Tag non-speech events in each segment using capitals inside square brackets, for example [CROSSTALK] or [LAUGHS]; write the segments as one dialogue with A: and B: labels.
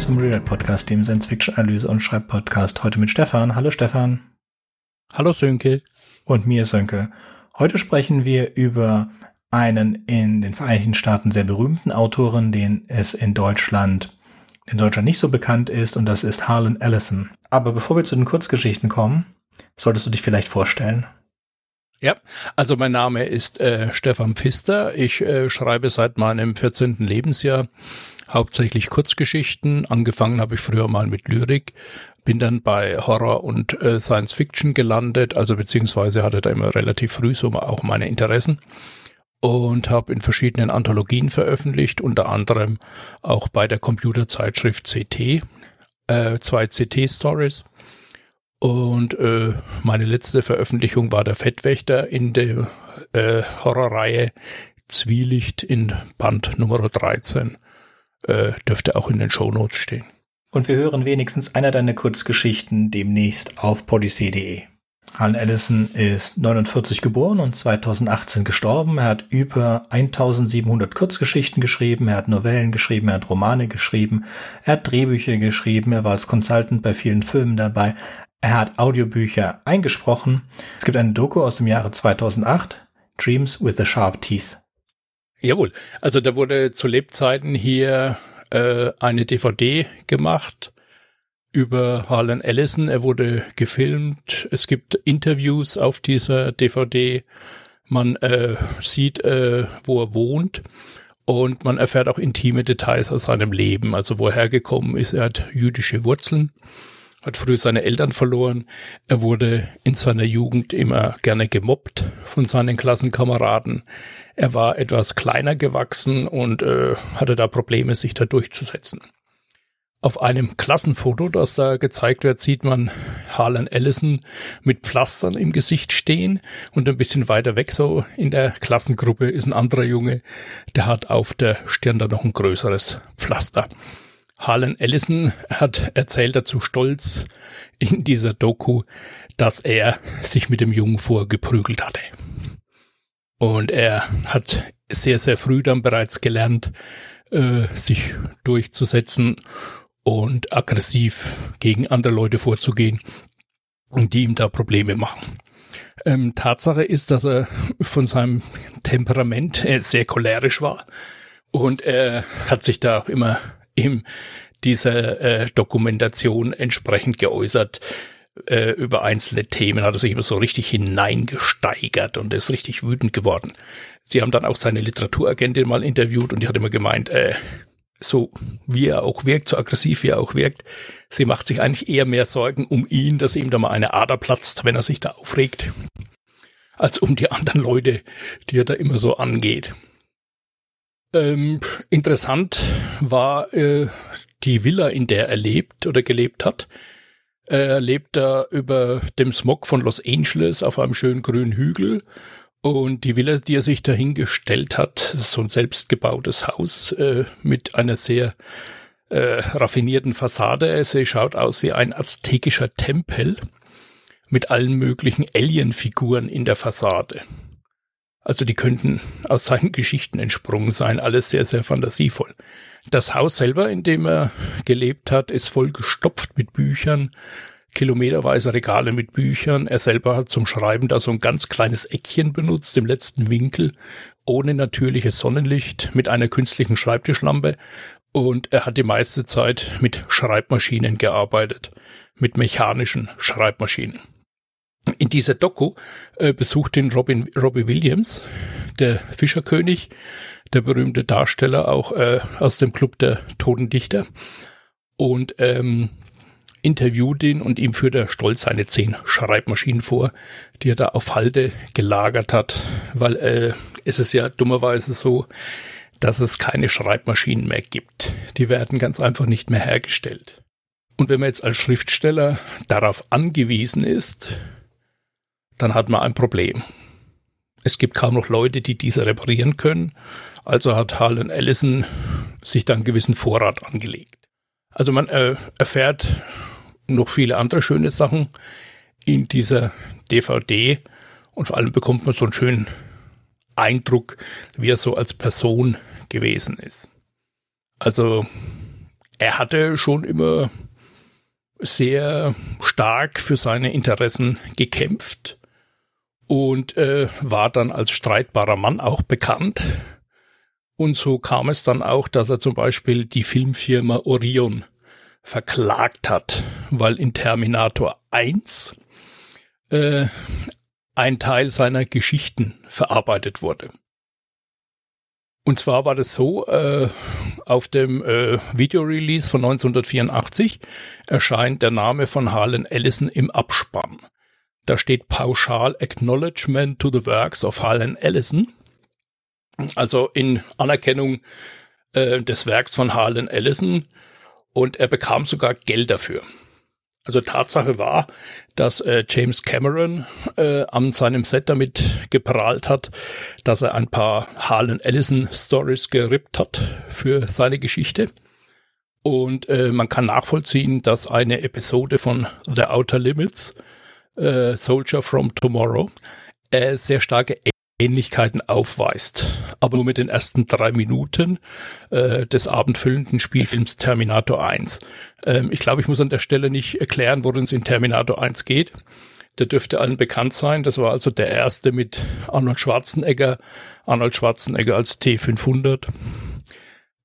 A: zum Real Podcast, dem Science-Fiction-Analyse- und Schreibpodcast. Heute mit Stefan. Hallo Stefan.
B: Hallo Sönke.
A: Und mir Sönke. Heute sprechen wir über einen in den Vereinigten Staaten sehr berühmten Autoren, den es in Deutschland, in Deutschland nicht so bekannt ist, und das ist Harlan Ellison. Aber bevor wir zu den Kurzgeschichten kommen, solltest du dich vielleicht vorstellen.
B: Ja, also mein Name ist äh, Stefan Pfister. Ich äh, schreibe seit meinem 14. Lebensjahr hauptsächlich Kurzgeschichten. Angefangen habe ich früher mal mit Lyrik, bin dann bei Horror und äh, Science Fiction gelandet, also beziehungsweise hatte da immer relativ früh so auch meine Interessen und habe in verschiedenen Anthologien veröffentlicht, unter anderem auch bei der Computerzeitschrift CT, äh, zwei CT-Stories und äh, meine letzte Veröffentlichung war der Fettwächter in der äh, Horrorreihe Zwielicht in Band Nummer 13. Äh, dürfte auch in den Shownotes stehen.
A: Und wir hören wenigstens einer deiner Kurzgeschichten demnächst auf podyssee.de. Alan Ellison ist 49 geboren und 2018 gestorben. Er hat über 1700 Kurzgeschichten geschrieben, er hat Novellen geschrieben, er hat Romane geschrieben, er hat Drehbücher geschrieben, er war als Consultant bei vielen Filmen dabei. Er hat Audiobücher eingesprochen. Es gibt eine Doku aus dem Jahre 2008, Dreams with the Sharp Teeth.
B: Jawohl, also da wurde zu Lebzeiten hier äh, eine DVD gemacht über Harlan Ellison. Er wurde gefilmt. Es gibt Interviews auf dieser DVD. Man äh, sieht, äh, wo er wohnt. Und man erfährt auch intime Details aus seinem Leben, also wo er hergekommen ist. Er hat jüdische Wurzeln hat früh seine Eltern verloren. Er wurde in seiner Jugend immer gerne gemobbt von seinen Klassenkameraden. Er war etwas kleiner gewachsen und äh, hatte da Probleme, sich da durchzusetzen. Auf einem Klassenfoto, das da gezeigt wird, sieht man Harlan Ellison mit Pflastern im Gesicht stehen und ein bisschen weiter weg so in der Klassengruppe ist ein anderer Junge, der hat auf der Stirn da noch ein größeres Pflaster. Harlan Ellison hat erzählt dazu stolz in dieser Doku, dass er sich mit dem Jungen vorgeprügelt hatte. Und er hat sehr, sehr früh dann bereits gelernt, äh, sich durchzusetzen und aggressiv gegen andere Leute vorzugehen die ihm da Probleme machen. Ähm, Tatsache ist, dass er von seinem Temperament äh, sehr cholerisch war und er hat sich da auch immer in dieser äh, Dokumentation entsprechend geäußert äh, über einzelne Themen, hat er sich immer so richtig hineingesteigert und ist richtig wütend geworden. Sie haben dann auch seine Literaturagentin mal interviewt und die hat immer gemeint, äh, so wie er auch wirkt, so aggressiv wie er auch wirkt, sie macht sich eigentlich eher mehr Sorgen um ihn, dass ihm da mal eine Ader platzt, wenn er sich da aufregt, als um die anderen Leute, die er da immer so angeht. Ähm, interessant war äh, die Villa, in der er lebt oder gelebt hat. Er lebt da über dem Smog von Los Angeles auf einem schönen grünen Hügel. Und die Villa, die er sich dahingestellt hat, so ein selbstgebautes Haus äh, mit einer sehr äh, raffinierten Fassade. Sie schaut aus wie ein aztekischer Tempel mit allen möglichen Alien-Figuren in der Fassade. Also die könnten aus seinen [LAUGHS] Geschichten entsprungen sein, alles sehr, sehr fantasievoll. Das Haus selber, in dem er gelebt hat, ist voll gestopft mit Büchern, kilometerweise Regale mit Büchern. Er selber hat zum Schreiben da so ein ganz kleines Eckchen benutzt, im letzten Winkel, ohne natürliches Sonnenlicht, mit einer künstlichen Schreibtischlampe. Und er hat die meiste Zeit mit Schreibmaschinen gearbeitet, mit mechanischen Schreibmaschinen. In dieser Doku äh, besucht ihn Robin, Robbie Williams, der Fischerkönig, der berühmte Darsteller auch äh, aus dem Club der Totendichter und ähm, interviewt ihn und ihm führt er stolz seine zehn Schreibmaschinen vor, die er da auf Halde gelagert hat, weil äh, es ist ja dummerweise so, dass es keine Schreibmaschinen mehr gibt. Die werden ganz einfach nicht mehr hergestellt. Und wenn man jetzt als Schriftsteller darauf angewiesen ist, dann hat man ein Problem. Es gibt kaum noch Leute, die diese reparieren können. Also hat Harlan Ellison sich dann einen gewissen Vorrat angelegt. Also man äh, erfährt noch viele andere schöne Sachen in dieser DVD und vor allem bekommt man so einen schönen Eindruck, wie er so als Person gewesen ist. Also er hatte schon immer sehr stark für seine Interessen gekämpft und äh, war dann als streitbarer Mann auch bekannt. Und so kam es dann auch, dass er zum Beispiel die Filmfirma Orion verklagt hat, weil in Terminator 1 äh, ein Teil seiner Geschichten verarbeitet wurde. Und zwar war das so, äh, auf dem äh, Videorelease von 1984 erscheint der Name von Harlan Ellison im Abspann. Da steht pauschal Acknowledgement to the Works of Harlan Ellison. Also in Anerkennung äh, des Werks von Harlan Ellison. Und er bekam sogar Geld dafür. Also Tatsache war, dass äh, James Cameron äh, an seinem Set damit geprahlt hat, dass er ein paar Harlan Ellison Stories gerippt hat für seine Geschichte. Und äh, man kann nachvollziehen, dass eine Episode von The Outer Limits, äh, Soldier from Tomorrow, äh, sehr starke Ähnlichkeiten aufweist, aber nur mit den ersten drei Minuten äh, des abendfüllenden Spielfilms Terminator 1. Ähm, ich glaube, ich muss an der Stelle nicht erklären, worin es in Terminator 1 geht. Der dürfte allen bekannt sein. Das war also der erste mit Arnold Schwarzenegger. Arnold Schwarzenegger als T500.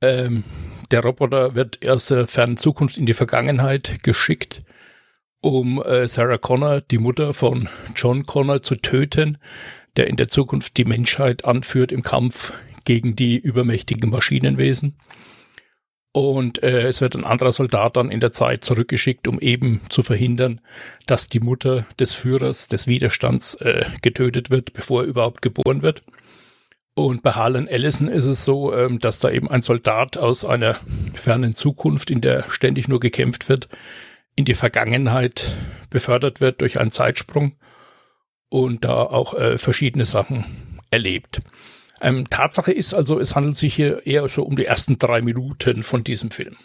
B: Ähm, der Roboter wird aus der fernen Zukunft in die Vergangenheit geschickt, um äh, Sarah Connor, die Mutter von John Connor, zu töten der in der Zukunft die Menschheit anführt im Kampf gegen die übermächtigen Maschinenwesen. Und äh, es wird ein anderer Soldat dann in der Zeit zurückgeschickt, um eben zu verhindern, dass die Mutter des Führers des Widerstands äh, getötet wird, bevor er überhaupt geboren wird. Und bei Harlan Ellison ist es so, ähm, dass da eben ein Soldat aus einer fernen Zukunft, in der ständig nur gekämpft wird, in die Vergangenheit befördert wird durch einen Zeitsprung und da auch äh, verschiedene Sachen erlebt. Ähm, Tatsache ist also, es handelt sich hier eher so um die ersten drei Minuten von diesem Film.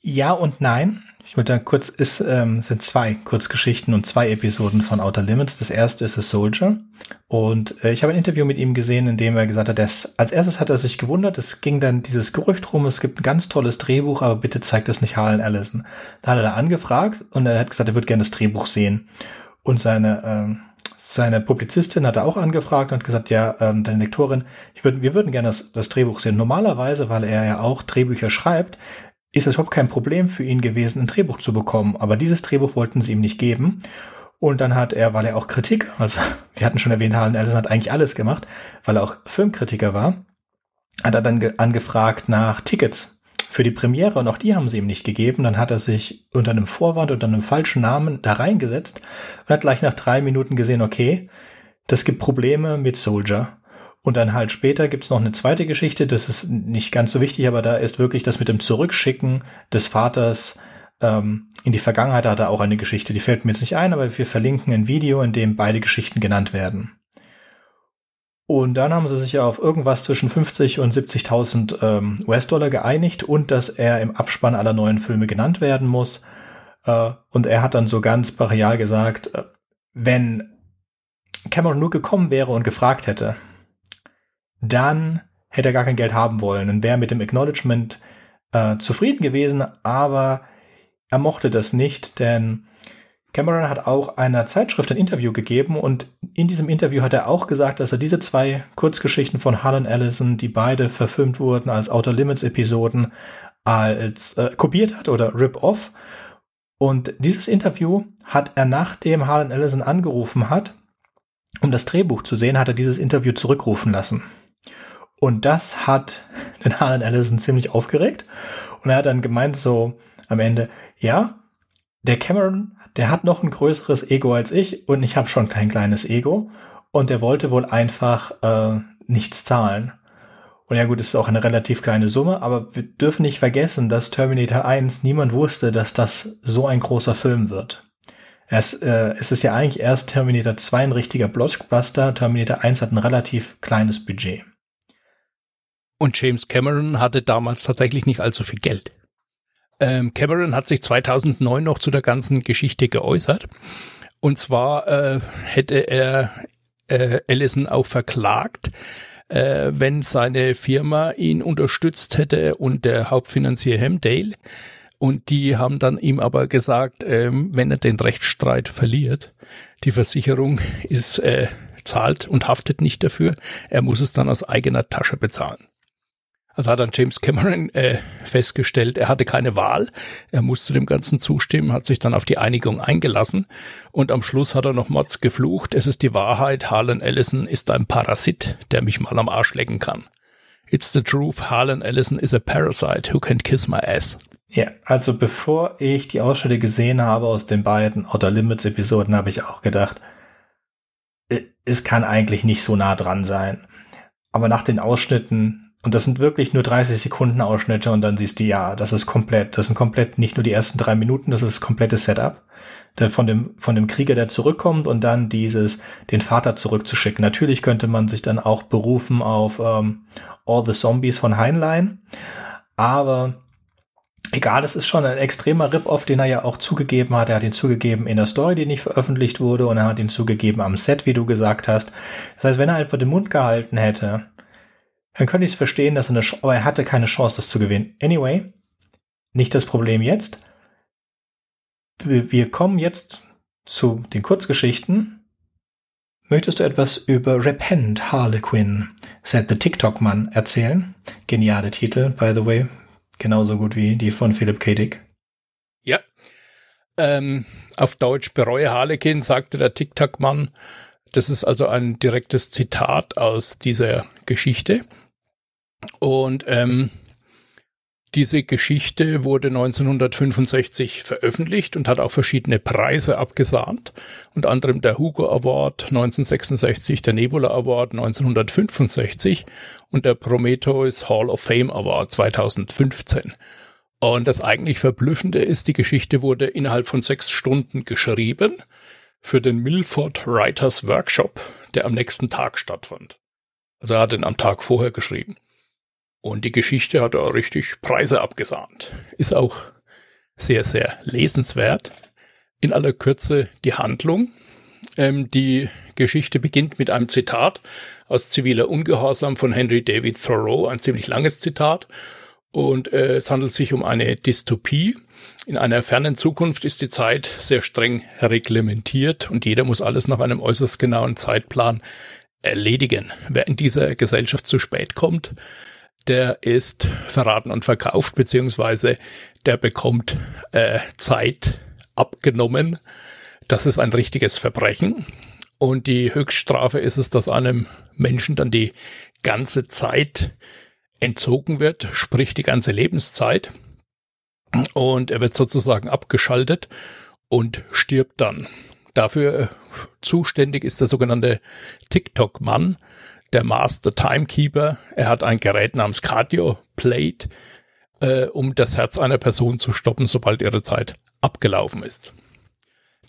A: Ja und nein. Ich würde da kurz, ist, ähm, sind zwei Kurzgeschichten und zwei Episoden von Outer Limits. Das erste ist A Soldier. Und äh, ich habe ein Interview mit ihm gesehen, in dem er gesagt hat, dass als erstes hat er sich gewundert, es ging dann dieses Gerücht rum, es gibt ein ganz tolles Drehbuch, aber bitte zeigt es nicht Harlan Ellison. Da hat er da angefragt und er hat gesagt, er würde gerne das Drehbuch sehen. Und seine, ähm, seine Publizistin hat er auch angefragt und gesagt, ja, ähm, deine Lektorin, ich würd, wir würden gerne das, das Drehbuch sehen. Normalerweise, weil er ja auch Drehbücher schreibt, ist es überhaupt kein Problem für ihn gewesen, ein Drehbuch zu bekommen. Aber dieses Drehbuch wollten sie ihm nicht geben. Und dann hat er, weil er auch Kritik, also [LAUGHS] wir hatten schon erwähnt, Harlan Ellison hat eigentlich alles gemacht, weil er auch Filmkritiker war, hat er dann angefragt nach Tickets für die Premiere und auch die haben sie ihm nicht gegeben. Dann hat er sich unter einem Vorwand, unter einem falschen Namen da reingesetzt und hat gleich nach drei Minuten gesehen, okay, das gibt Probleme mit Soldier. Und dann halt später gibt's noch eine zweite Geschichte, das ist nicht ganz so wichtig, aber da ist wirklich das mit dem Zurückschicken des Vaters ähm, in die Vergangenheit, da hat er auch eine Geschichte, die fällt mir jetzt nicht ein, aber wir verlinken ein Video, in dem beide Geschichten genannt werden. Und dann haben sie sich auf irgendwas zwischen 50 und 70.000 ähm, US-Dollar geeinigt und dass er im Abspann aller neuen Filme genannt werden muss. Äh, und er hat dann so ganz brachial gesagt, äh, wenn Cameron nur gekommen wäre und gefragt hätte, dann hätte er gar kein Geld haben wollen und wäre mit dem Acknowledgement äh, zufrieden gewesen, aber er mochte das nicht, denn Cameron hat auch einer Zeitschrift ein Interview gegeben und in diesem Interview hat er auch gesagt, dass er diese zwei Kurzgeschichten von Harlan Ellison, die beide verfilmt wurden als Outer Limits Episoden, als äh, kopiert hat oder Rip-Off. Und dieses Interview hat er nachdem Harlan Ellison angerufen hat, um das Drehbuch zu sehen, hat er dieses Interview zurückrufen lassen. Und das hat [LAUGHS] den Harlan Ellison ziemlich aufgeregt. Und er hat dann gemeint so am Ende, ja, der Cameron der hat noch ein größeres Ego als ich und ich habe schon kein kleines Ego und der wollte wohl einfach äh, nichts zahlen. Und ja gut, es ist auch eine relativ kleine Summe, aber wir dürfen nicht vergessen, dass Terminator 1 niemand wusste, dass das so ein großer Film wird. Es, äh, es ist ja eigentlich erst Terminator 2 ein richtiger Blockbuster, Terminator 1 hat ein relativ kleines Budget.
B: Und James Cameron hatte damals tatsächlich nicht allzu viel Geld. Ähm, Cameron hat sich 2009 noch zu der ganzen Geschichte geäußert. Und zwar äh, hätte er äh, Allison auch verklagt, äh, wenn seine Firma ihn unterstützt hätte und der Hauptfinanzier Hemdale. Und die haben dann ihm aber gesagt, ähm, wenn er den Rechtsstreit verliert, die Versicherung ist äh, zahlt und haftet nicht dafür, er muss es dann aus eigener Tasche bezahlen. Also hat dann James Cameron äh, festgestellt, er hatte keine Wahl, er musste dem Ganzen zustimmen, hat sich dann auf die Einigung eingelassen und am Schluss hat er noch Mods geflucht, es ist die Wahrheit, Harlan Ellison ist ein Parasit, der mich mal am Arsch lecken kann. It's the truth, Harlan Ellison is a parasite who can kiss my ass.
A: Ja, also bevor ich die Ausschnitte gesehen habe aus den beiden Outer Limits Episoden, habe ich auch gedacht, äh, es kann eigentlich nicht so nah dran sein. Aber nach den Ausschnitten und das sind wirklich nur 30 Sekunden Ausschnitte und dann siehst du, ja, das ist komplett, das sind komplett nicht nur die ersten drei Minuten, das ist das komplette Setup. Von dem, von dem Krieger, der zurückkommt und dann dieses, den Vater zurückzuschicken. Natürlich könnte man sich dann auch berufen auf ähm, All the Zombies von Heinlein. Aber egal, es ist schon ein extremer Rip-Off, den er ja auch zugegeben hat. Er hat ihn zugegeben in der Story, die nicht veröffentlicht wurde, und er hat ihn zugegeben am Set, wie du gesagt hast. Das heißt, wenn er einfach den Mund gehalten hätte, dann könnte ich es verstehen, dass er eine, aber er hatte keine Chance, das zu gewinnen. Anyway, nicht das Problem jetzt. Wir kommen jetzt zu den Kurzgeschichten. Möchtest du etwas über Repent Harlequin, said the TikTok-Mann, erzählen? Geniale Titel, by the way. Genauso gut wie die von Philip K. Dick.
B: Ja. Ähm, auf Deutsch bereue Harlequin, sagte der TikTok-Mann. Das ist also ein direktes Zitat aus dieser Geschichte. Und ähm, diese Geschichte wurde 1965 veröffentlicht und hat auch verschiedene Preise abgesahnt, unter anderem der Hugo Award 1966, der Nebula Award 1965 und der Prometheus Hall of Fame Award 2015. Und das eigentlich Verblüffende ist, die Geschichte wurde innerhalb von sechs Stunden geschrieben für den Milford Writers Workshop, der am nächsten Tag stattfand. Also er hat ihn am Tag vorher geschrieben. Und die Geschichte hat auch richtig Preise abgesahnt. Ist auch sehr, sehr lesenswert. In aller Kürze die Handlung. Ähm, die Geschichte beginnt mit einem Zitat aus Ziviler Ungehorsam von Henry David Thoreau, ein ziemlich langes Zitat. Und äh, es handelt sich um eine Dystopie. In einer fernen Zukunft ist die Zeit sehr streng reglementiert und jeder muss alles nach einem äußerst genauen Zeitplan erledigen. Wer in dieser Gesellschaft zu spät kommt, der ist verraten und verkauft, beziehungsweise der bekommt äh, Zeit abgenommen. Das ist ein richtiges Verbrechen. Und die Höchststrafe ist es, dass einem Menschen dann die ganze Zeit entzogen wird, sprich die ganze Lebenszeit. Und er wird sozusagen abgeschaltet und stirbt dann. Dafür zuständig ist der sogenannte TikTok-Mann, der Master Timekeeper. Er hat ein Gerät namens Cardio Plate, äh, um das Herz einer Person zu stoppen, sobald ihre Zeit abgelaufen ist.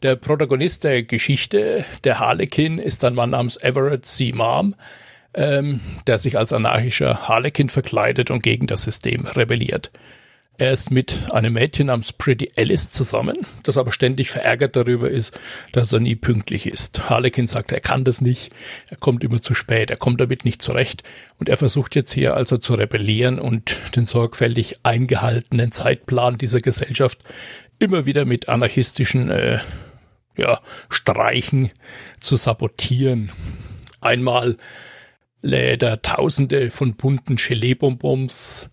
B: Der Protagonist der Geschichte, der Harlekin, ist ein Mann namens Everett C. Marm, ähm, der sich als anarchischer Harlekin verkleidet und gegen das System rebelliert. Er ist mit einem Mädchen namens Pretty Alice zusammen, das aber ständig verärgert darüber ist, dass er nie pünktlich ist. Harlequin sagt, er kann das nicht, er kommt immer zu spät, er kommt damit nicht zurecht und er versucht jetzt hier also zu rebellieren und den sorgfältig eingehaltenen Zeitplan dieser Gesellschaft immer wieder mit anarchistischen äh, ja, Streichen zu sabotieren. Einmal lädt er Tausende von bunten Gelee-Bonbons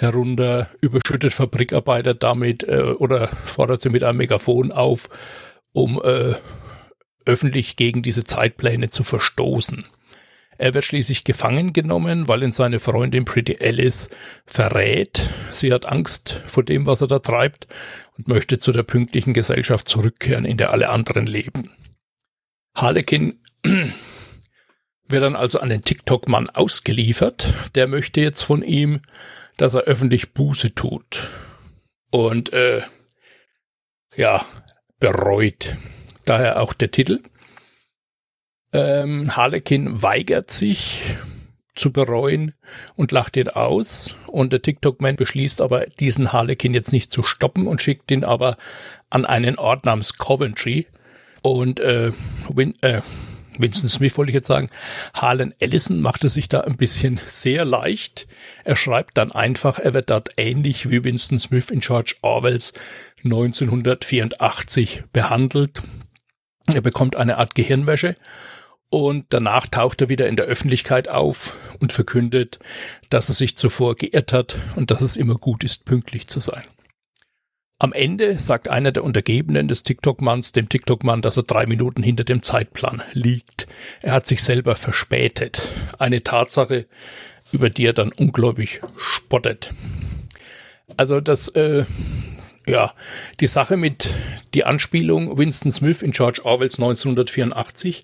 B: herunter, überschüttet Fabrikarbeiter damit äh, oder fordert sie mit einem Megafon auf, um äh, öffentlich gegen diese Zeitpläne zu verstoßen. Er wird schließlich gefangen genommen, weil ihn seine Freundin Pretty Alice verrät. Sie hat Angst vor dem, was er da treibt und möchte zu der pünktlichen Gesellschaft zurückkehren, in der alle anderen leben. Harlekin [CLEARS THROAT] wird dann also an den TikTok-Mann ausgeliefert. Der möchte jetzt von ihm dass er öffentlich Buße tut. Und äh, ja, bereut. Daher auch der Titel. Ähm, Harlekin weigert sich zu bereuen und lacht ihn aus. Und der TikTok-Man beschließt aber, diesen Harlekin jetzt nicht zu stoppen und schickt ihn aber an einen Ort namens Coventry. Und äh, Win äh, Vincent Smith wollte ich jetzt sagen, Harlan Ellison machte sich da ein bisschen [LAUGHS] sehr leicht. Er schreibt dann einfach, er wird dort ähnlich wie Winston Smith in George Orwells 1984 behandelt. Er bekommt eine Art Gehirnwäsche und danach taucht er wieder in der Öffentlichkeit auf und verkündet, dass er sich zuvor geirrt hat und dass es immer gut ist, pünktlich zu sein. Am Ende sagt einer der Untergebenen des TikTok-Manns dem TikTok-Mann, dass er drei Minuten hinter dem Zeitplan liegt. Er hat sich selber verspätet. Eine Tatsache, über die er dann ungläubig spottet. Also das, äh, ja, die Sache mit die Anspielung Winston Smith in George Orwells 1984.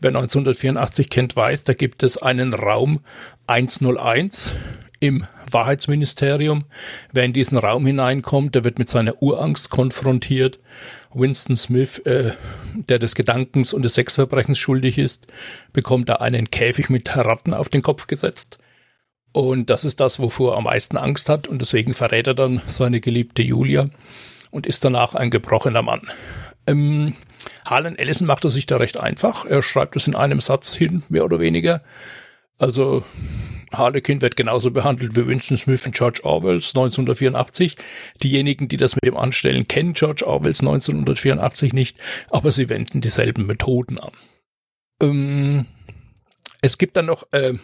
B: Wer 1984 kennt, weiß, da gibt es einen Raum 101 im Wahrheitsministerium. Wer in diesen Raum hineinkommt, der wird mit seiner Urangst konfrontiert. Winston Smith, äh, der des Gedankens und des Sexverbrechens schuldig ist, bekommt da einen Käfig mit Ratten auf den Kopf gesetzt. Und das ist das, wovor er am meisten Angst hat. Und deswegen verrät er dann seine geliebte Julia und ist danach ein gebrochener Mann. Ähm, Harlan Ellison macht es sich da recht einfach. Er schreibt es in einem Satz hin, mehr oder weniger. Also Harlequin wird genauso behandelt wie Winston Smith in George Orwells 1984. Diejenigen, die das mit dem anstellen, kennen George Orwells 1984 nicht, aber sie wenden dieselben Methoden an. Ähm, es gibt dann noch äh,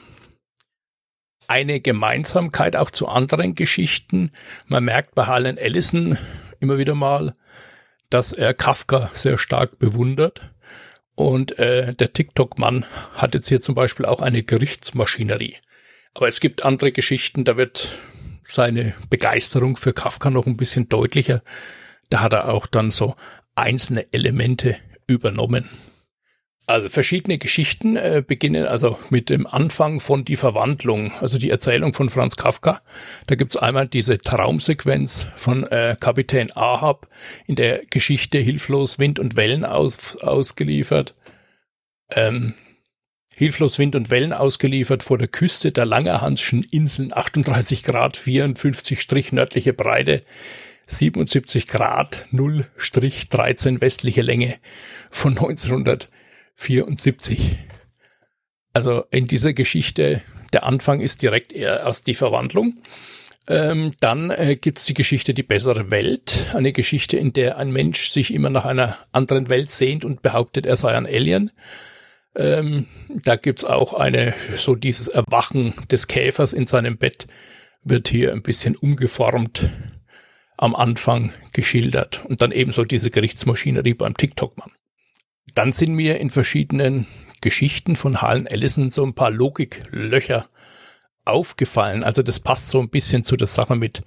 B: eine Gemeinsamkeit auch zu anderen Geschichten. Man merkt bei Harlan Ellison immer wieder mal, dass er Kafka sehr stark bewundert. Und äh, der TikTok-Mann hat jetzt hier zum Beispiel auch eine Gerichtsmaschinerie. Aber es gibt andere Geschichten, da wird seine Begeisterung für Kafka noch ein bisschen deutlicher. Da hat er auch dann so einzelne Elemente übernommen. Also verschiedene Geschichten äh, beginnen also mit dem Anfang von die Verwandlung, also die Erzählung von Franz Kafka. Da gibt's einmal diese Traumsequenz von äh, Kapitän Ahab in der Geschichte Hilflos Wind und Wellen aus, ausgeliefert. Ähm, Hilflos Wind und Wellen ausgeliefert vor der Küste der Langerhanschen Inseln 38 Grad 54 Strich nördliche Breite, 77 Grad 0 Strich 13 westliche Länge von 1974. Also in dieser Geschichte, der Anfang ist direkt eher aus die Verwandlung. Ähm, dann äh, gibt es die Geschichte Die bessere Welt, eine Geschichte, in der ein Mensch sich immer nach einer anderen Welt sehnt und behauptet, er sei ein Alien. Ähm, da gibt's auch eine, so dieses Erwachen des Käfers in seinem Bett wird hier ein bisschen umgeformt am Anfang geschildert und dann ebenso diese Gerichtsmaschinerie beim TikTok-Mann. Dann sind mir in verschiedenen Geschichten von Harlan Ellison so ein paar Logiklöcher aufgefallen. Also das passt so ein bisschen zu der Sache mit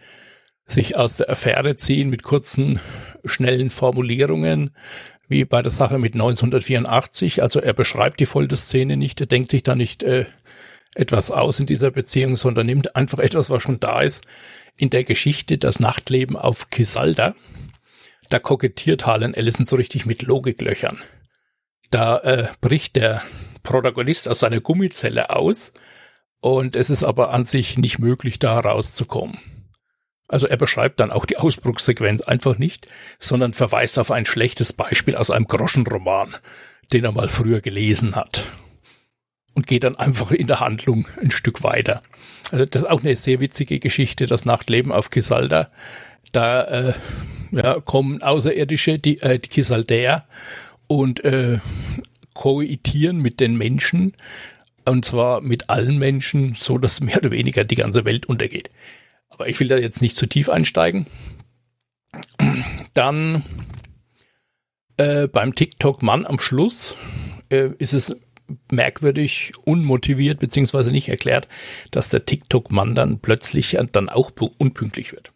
B: sich aus der Affäre ziehen, mit kurzen, schnellen Formulierungen, wie bei der Sache mit 1984. Also er beschreibt die Folterszene nicht, er denkt sich da nicht äh, etwas aus in dieser Beziehung, sondern nimmt einfach etwas, was schon da ist. In der Geschichte Das Nachtleben auf Kisalda, da kokettiert Harlan Ellison so richtig mit Logiklöchern. Da äh, bricht der Protagonist aus seiner Gummizelle aus und es ist aber an sich nicht möglich, da rauszukommen. Also er beschreibt dann auch die Ausbruchssequenz einfach nicht, sondern verweist auf ein schlechtes Beispiel aus einem Groschenroman, den er mal früher gelesen hat. Und geht dann einfach in der Handlung ein Stück weiter. Also das ist auch eine sehr witzige Geschichte, das Nachtleben auf Kisalda. Da äh, ja, kommen Außerirdische, die, äh, die Kisaldäer, und äh, koitieren mit den Menschen, und zwar mit allen Menschen, so dass mehr oder weniger die ganze Welt untergeht. Aber ich will da jetzt nicht zu tief einsteigen. Dann äh, beim TikTok-Mann am Schluss äh, ist es merkwürdig unmotiviert beziehungsweise nicht erklärt, dass der TikTok-Mann dann plötzlich dann auch unpünktlich wird.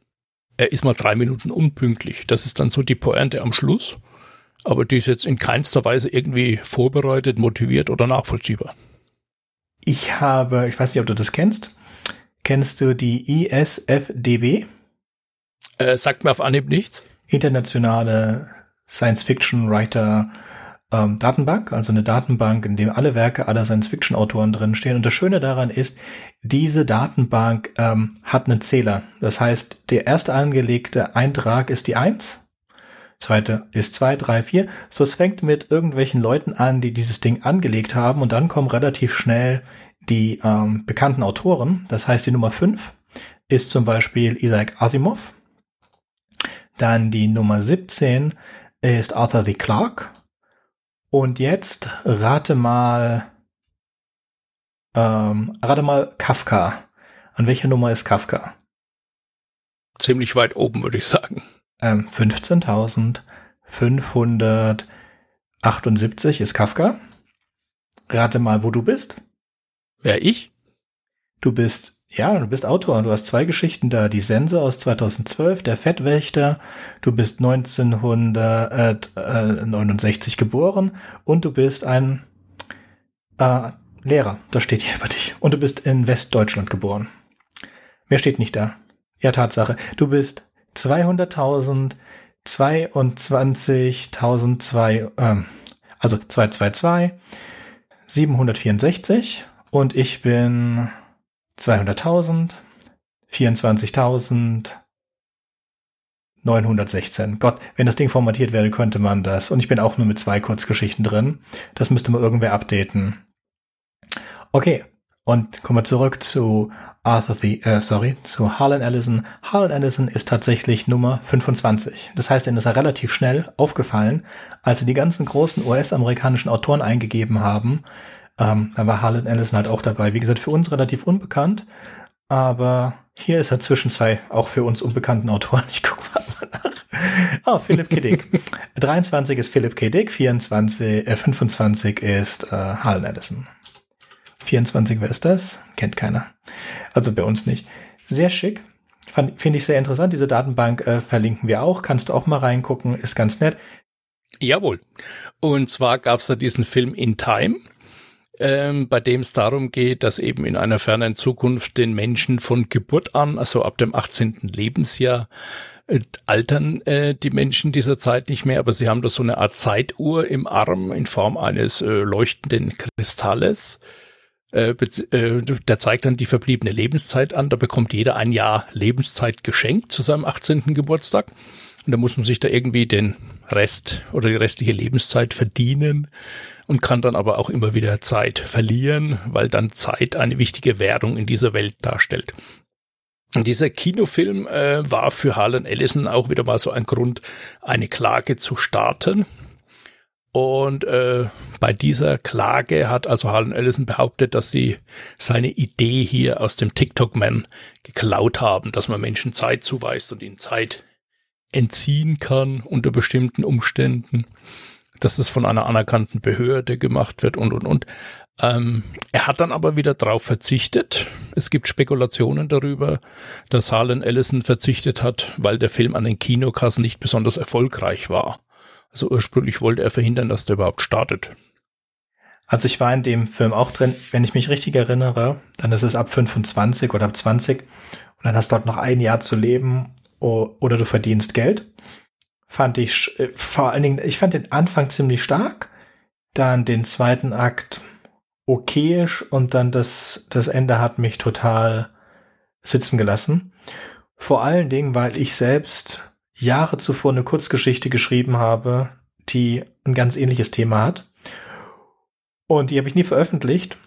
B: Er ist mal drei Minuten unpünktlich. Das ist dann so die Pointe am Schluss. Aber die ist jetzt in keinster Weise irgendwie vorbereitet, motiviert oder nachvollziehbar.
A: Ich habe, ich weiß nicht, ob du das kennst. Kennst du die ISFDB?
B: Äh, sagt mir auf Anhieb nichts.
A: Internationale Science-Fiction-Writer ähm, Datenbank, also eine Datenbank, in dem alle Werke aller Science-Fiction-Autoren drinstehen. Und das Schöne daran ist, diese Datenbank ähm, hat einen Zähler. Das heißt, der erste angelegte Eintrag ist die Eins, Zweite ist zwei, drei, vier. So, es fängt mit irgendwelchen Leuten an, die dieses Ding angelegt haben und dann kommen relativ schnell die ähm, bekannten Autoren. Das heißt, die Nummer fünf ist zum Beispiel Isaac Asimov. Dann die Nummer 17 ist Arthur C. Clarke. Und jetzt rate mal, ähm, rate mal Kafka. An welcher Nummer ist Kafka?
B: Ziemlich weit oben, würde ich sagen.
A: Ähm, 15.578 ist Kafka. Rate mal, wo du bist.
B: Wer ich?
A: Du bist ja, du bist Autor. Du hast zwei Geschichten da. Die Sense aus 2012, der Fettwächter. Du bist 1969 geboren und du bist ein äh, Lehrer. Das steht hier über dich. Und du bist in Westdeutschland geboren. Mehr steht nicht da. Ja, Tatsache. Du bist 200.000, 22.002, ähm, also 222, 764 und ich bin 200.000, 24.000, 916. Gott, wenn das Ding formatiert wäre, könnte man das. Und ich bin auch nur mit zwei Kurzgeschichten drin. Das müsste mal irgendwer updaten. Okay. Und kommen wir zurück zu Arthur the, äh, sorry, zu Harlan Ellison. Harlan Ellison ist tatsächlich Nummer 25. Das heißt, ihnen ist er relativ schnell aufgefallen, als sie die ganzen großen US-amerikanischen Autoren eingegeben haben, ähm, da war Harlan Ellison halt auch dabei. Wie gesagt, für uns relativ unbekannt, aber hier ist er zwischen zwei auch für uns unbekannten Autoren. Ich gucke mal [LAUGHS] nach. Ah, Philipp K. Dick. [LAUGHS] 23 ist Philipp K. Dick, 24, äh, 25 ist äh, Harlan Ellison. 24, wer ist das? Kennt keiner. Also bei uns nicht. Sehr schick. Finde ich sehr interessant. Diese Datenbank äh, verlinken wir auch. Kannst du auch mal reingucken. Ist ganz nett.
B: Jawohl. Und zwar gab es da diesen Film In Time ähm, bei dem es darum geht, dass eben in einer fernen Zukunft den Menschen von Geburt an, also ab dem 18. Lebensjahr, äh, altern äh, die Menschen dieser Zeit nicht mehr, aber sie haben da so eine Art Zeituhr im Arm in Form eines äh, leuchtenden Kristalles. Äh, äh, der zeigt dann die verbliebene Lebenszeit an. Da bekommt jeder ein Jahr Lebenszeit geschenkt zu seinem 18. Geburtstag. Und da muss man sich da irgendwie den Rest oder die restliche Lebenszeit verdienen und kann dann aber auch immer wieder Zeit verlieren, weil dann Zeit eine wichtige Währung in dieser Welt darstellt. Und dieser Kinofilm äh, war für Harlan Ellison auch wieder mal so ein Grund, eine Klage zu starten. Und äh, bei dieser Klage hat also Harlan Ellison behauptet, dass sie seine Idee hier aus dem TikTok-Man geklaut haben, dass man Menschen Zeit zuweist und ihnen Zeit entziehen kann unter bestimmten Umständen dass es von einer anerkannten Behörde gemacht wird und, und, und. Ähm, er hat dann aber wieder darauf verzichtet. Es gibt Spekulationen darüber, dass Harlan Ellison verzichtet hat, weil der Film an den Kinokassen nicht besonders erfolgreich war. Also ursprünglich wollte er verhindern, dass der überhaupt startet.
A: Also ich war in dem Film auch drin, wenn ich mich richtig erinnere, dann ist es ab 25 oder ab 20 und dann hast du dort noch ein Jahr zu leben oder du verdienst Geld fand ich äh, vor allen Dingen, ich fand den Anfang ziemlich stark, dann den zweiten Akt okayisch und dann das, das Ende hat mich total sitzen gelassen. Vor allen Dingen, weil ich selbst Jahre zuvor eine Kurzgeschichte geschrieben habe, die ein ganz ähnliches Thema hat. Und die habe ich nie veröffentlicht.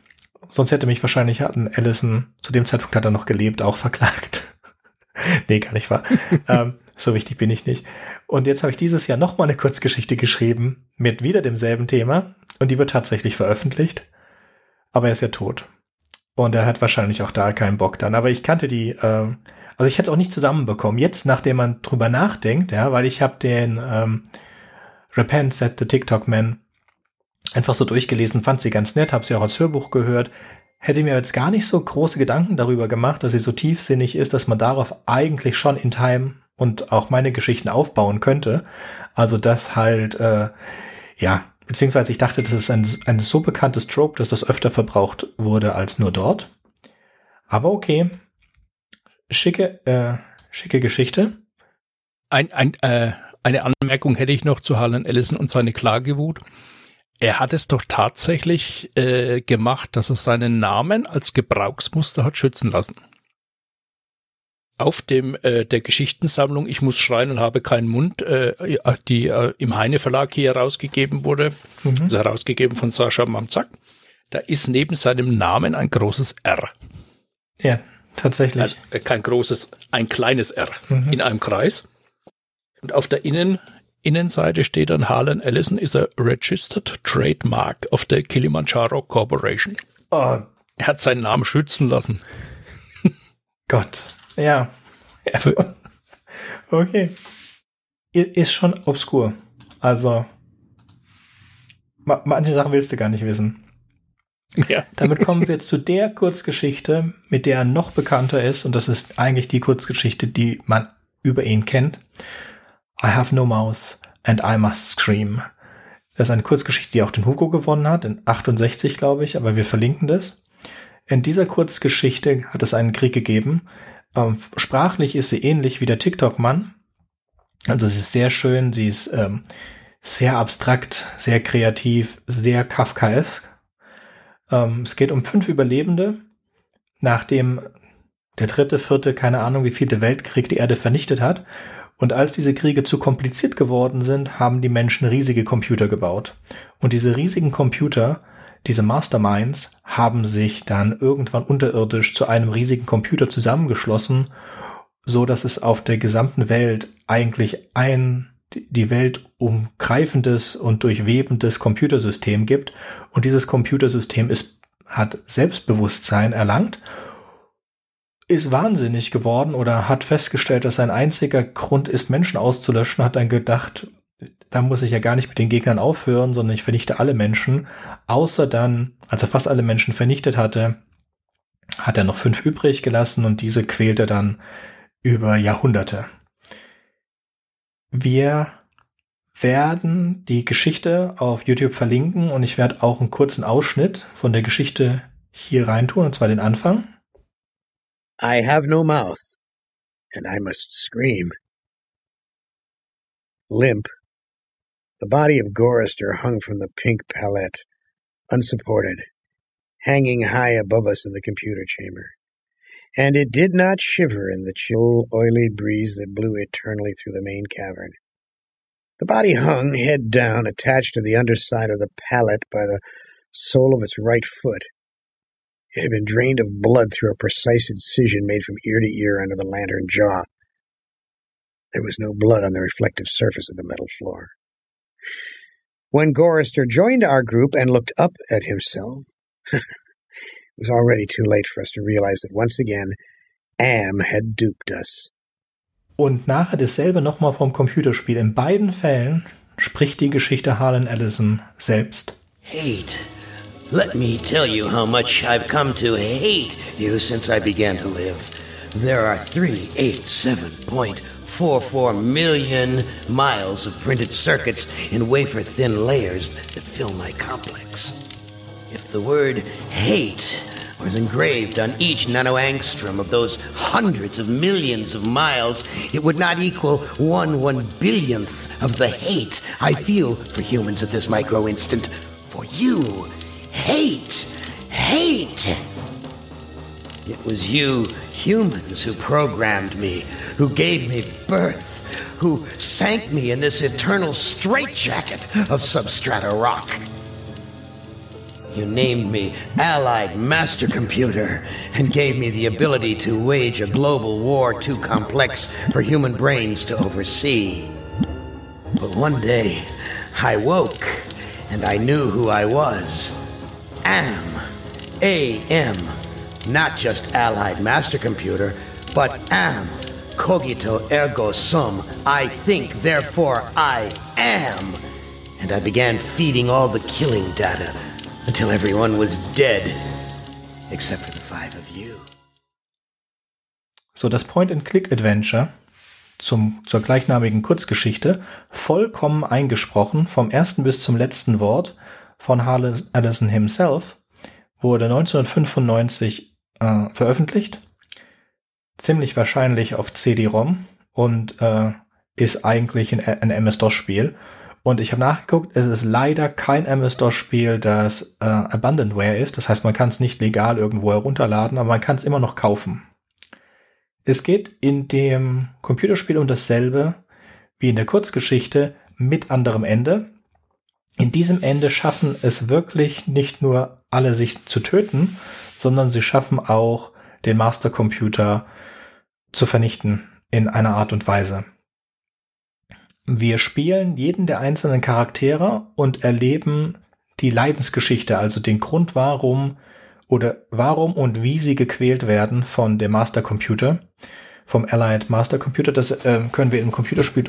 A: Sonst hätte mich wahrscheinlich Allison, zu dem Zeitpunkt hat er noch gelebt, auch verklagt. [LAUGHS] nee, gar nicht wahr. ähm, so wichtig bin ich nicht. Und jetzt habe ich dieses Jahr noch mal eine Kurzgeschichte geschrieben mit wieder demselben Thema und die wird tatsächlich veröffentlicht. Aber er ist ja tot. Und er hat wahrscheinlich auch da keinen Bock dann. Aber ich kannte die, ähm, also ich hätte es auch nicht zusammenbekommen. Jetzt, nachdem man drüber nachdenkt, ja, weil ich habe den ähm, Repent Set the TikTok Man einfach so durchgelesen, fand sie ganz nett, habe sie auch als Hörbuch gehört, hätte mir jetzt gar nicht so große Gedanken darüber gemacht, dass sie so tiefsinnig ist, dass man darauf eigentlich schon in Time und auch meine Geschichten aufbauen könnte. Also das halt, äh, ja, beziehungsweise ich dachte, das ist ein, ein so bekanntes Trope, dass das öfter verbraucht wurde als nur dort. Aber okay. Schicke, äh, schicke Geschichte.
B: Ein, ein, äh, eine Anmerkung hätte ich noch zu Harlan Ellison und seine Klagewut. Er hat es doch tatsächlich äh, gemacht, dass er seinen Namen als Gebrauchsmuster hat schützen lassen. auf dem äh, der Geschichtensammlung Ich muss schreien und habe keinen Mund, äh, die äh, im Heine Verlag hier herausgegeben wurde, mhm. also herausgegeben von Sascha Mamzak, da ist neben seinem Namen ein großes R.
A: Ja, tatsächlich. Also,
B: äh, kein großes, ein kleines R mhm. in einem Kreis. Und auf der Innen, Innenseite steht dann Harlan Ellison is a registered trademark of the Kilimanjaro Corporation. Oh. Er hat seinen Namen schützen lassen.
A: Gott. Ja. ja. [LAUGHS] okay. Ist schon obskur. Also, manche Sachen willst du gar nicht wissen. Ja. Damit kommen wir zu der Kurzgeschichte, mit der er noch bekannter ist, und das ist eigentlich die Kurzgeschichte, die man über ihn kennt. I have no mouse and I must scream. Das ist eine Kurzgeschichte, die auch den Hugo gewonnen hat, in 68, glaube ich, aber wir verlinken das. In dieser Kurzgeschichte hat es einen Krieg gegeben, ähm, sprachlich ist sie ähnlich wie der TikTok-Mann. Also sie ist sehr schön, sie ist ähm, sehr abstrakt, sehr kreativ, sehr Kafkaesk. Ähm, es geht um fünf Überlebende, nachdem der dritte, vierte, keine Ahnung wie vielte Weltkrieg die Erde vernichtet hat. Und als diese Kriege zu kompliziert geworden sind, haben die Menschen riesige Computer gebaut. Und diese riesigen Computer diese Masterminds haben sich dann irgendwann unterirdisch zu einem riesigen Computer zusammengeschlossen, so dass es auf der gesamten Welt eigentlich ein die Welt umgreifendes und durchwebendes Computersystem gibt und dieses Computersystem ist hat Selbstbewusstsein erlangt ist wahnsinnig geworden oder hat festgestellt, dass sein einziger Grund ist, Menschen auszulöschen, hat dann gedacht, da muss ich ja gar nicht mit den Gegnern aufhören, sondern ich vernichte alle Menschen, außer dann, als er fast alle Menschen vernichtet hatte, hat er noch fünf übrig gelassen und diese quält er dann über Jahrhunderte. Wir werden die Geschichte auf YouTube verlinken und ich werde auch einen kurzen Ausschnitt von der Geschichte hier reintun, und zwar den Anfang.
C: I have no mouth, and I must scream. Limp The body of Gorister hung from the pink palette, unsupported, hanging high above us in the computer chamber. And it did not shiver in the chill, oily breeze that blew eternally through the main cavern. The body hung, head down, attached to the underside of the pallet by the sole of its right foot. It had been drained of blood through a precise incision made from ear to ear under the lantern jaw. There was no blood on the reflective surface of the metal floor. When Gorister joined our group and looked up at himself, [LAUGHS] it was already too late for us to realize that once again Am had duped us.
A: Und nachher dasselbe nochmal vom Computerspiel. In beiden Fällen spricht die Geschichte Harlan Ellison selbst.
D: Hate. Let me tell you how much I've come to hate you since I began to live. There are 387.4 4 million miles of printed circuits in wafer thin layers that fill my complex. If the word hate was engraved on each nanoangstrom of those hundreds of millions of miles, it would not equal one one billionth of the hate I feel for humans at this micro instant. For you, hate, hate. It was you humans who programmed me, who gave me birth, who sank me in this eternal straitjacket of substrata rock. You named me Allied Master Computer and gave me the ability to wage a global war too complex for human brains to oversee. But one day, I woke and I knew who I was. Am. A-M not just Allied Master Computer, but am. Cogito ergo sum. I think, therefore I am. And I began feeding all the killing data until everyone was dead. Except for the five of you.
A: So, das Point-and-Click-Adventure zum, zur gleichnamigen Kurzgeschichte, vollkommen eingesprochen, vom ersten bis zum letzten Wort von Harlan Allison himself, wurde 1995 äh, veröffentlicht. Ziemlich wahrscheinlich auf CD-ROM und äh, ist eigentlich ein, ein MS-DOS-Spiel. Und ich habe nachgeguckt, es ist leider kein MS-DOS-Spiel, das äh, Abandonware ist. Das heißt, man kann es nicht legal irgendwo herunterladen, aber man kann es immer noch kaufen. Es geht in dem Computerspiel um dasselbe wie in der Kurzgeschichte mit anderem Ende. In diesem Ende schaffen es wirklich nicht nur alle sich zu töten, sondern sie schaffen auch den Mastercomputer zu vernichten in einer Art und Weise. Wir spielen jeden der einzelnen Charaktere und erleben die Leidensgeschichte, also den Grund, warum oder warum und wie sie gequält werden von dem Mastercomputer, vom Allied Mastercomputer. Das äh, können wir im Computerspiel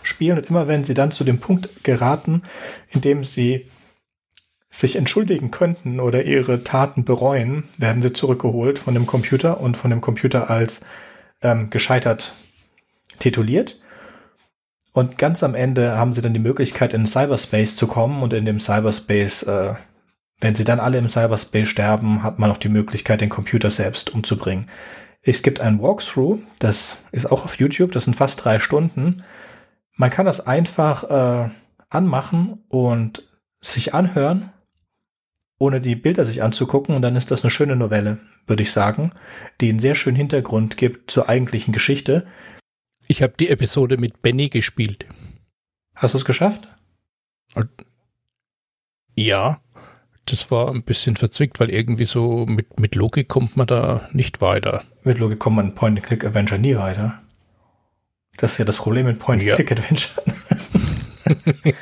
A: durchspielen und immer wenn sie dann zu dem Punkt geraten, in dem sie sich entschuldigen könnten oder ihre Taten bereuen, werden sie zurückgeholt von dem Computer und von dem Computer als ähm, gescheitert tituliert. Und ganz am Ende haben sie dann die Möglichkeit, in Cyberspace zu kommen und in dem Cyberspace, äh, wenn sie dann alle im Cyberspace sterben, hat man auch die Möglichkeit, den Computer selbst umzubringen. Es gibt ein Walkthrough, das ist auch auf YouTube, das sind fast drei Stunden. Man kann das einfach äh, anmachen und sich anhören, ohne die Bilder sich anzugucken, und dann ist das eine schöne Novelle, würde ich sagen, die einen sehr schönen Hintergrund gibt zur eigentlichen Geschichte.
B: Ich habe die Episode mit Benny gespielt.
A: Hast du es geschafft?
B: Ja, das war ein bisschen verzwickt, weil irgendwie so mit, mit Logik kommt man da nicht weiter.
A: Mit Logik kommt man in Point-and-Click-Adventure nie weiter. Das ist ja das Problem mit Point-and-Click-Adventure. Ja.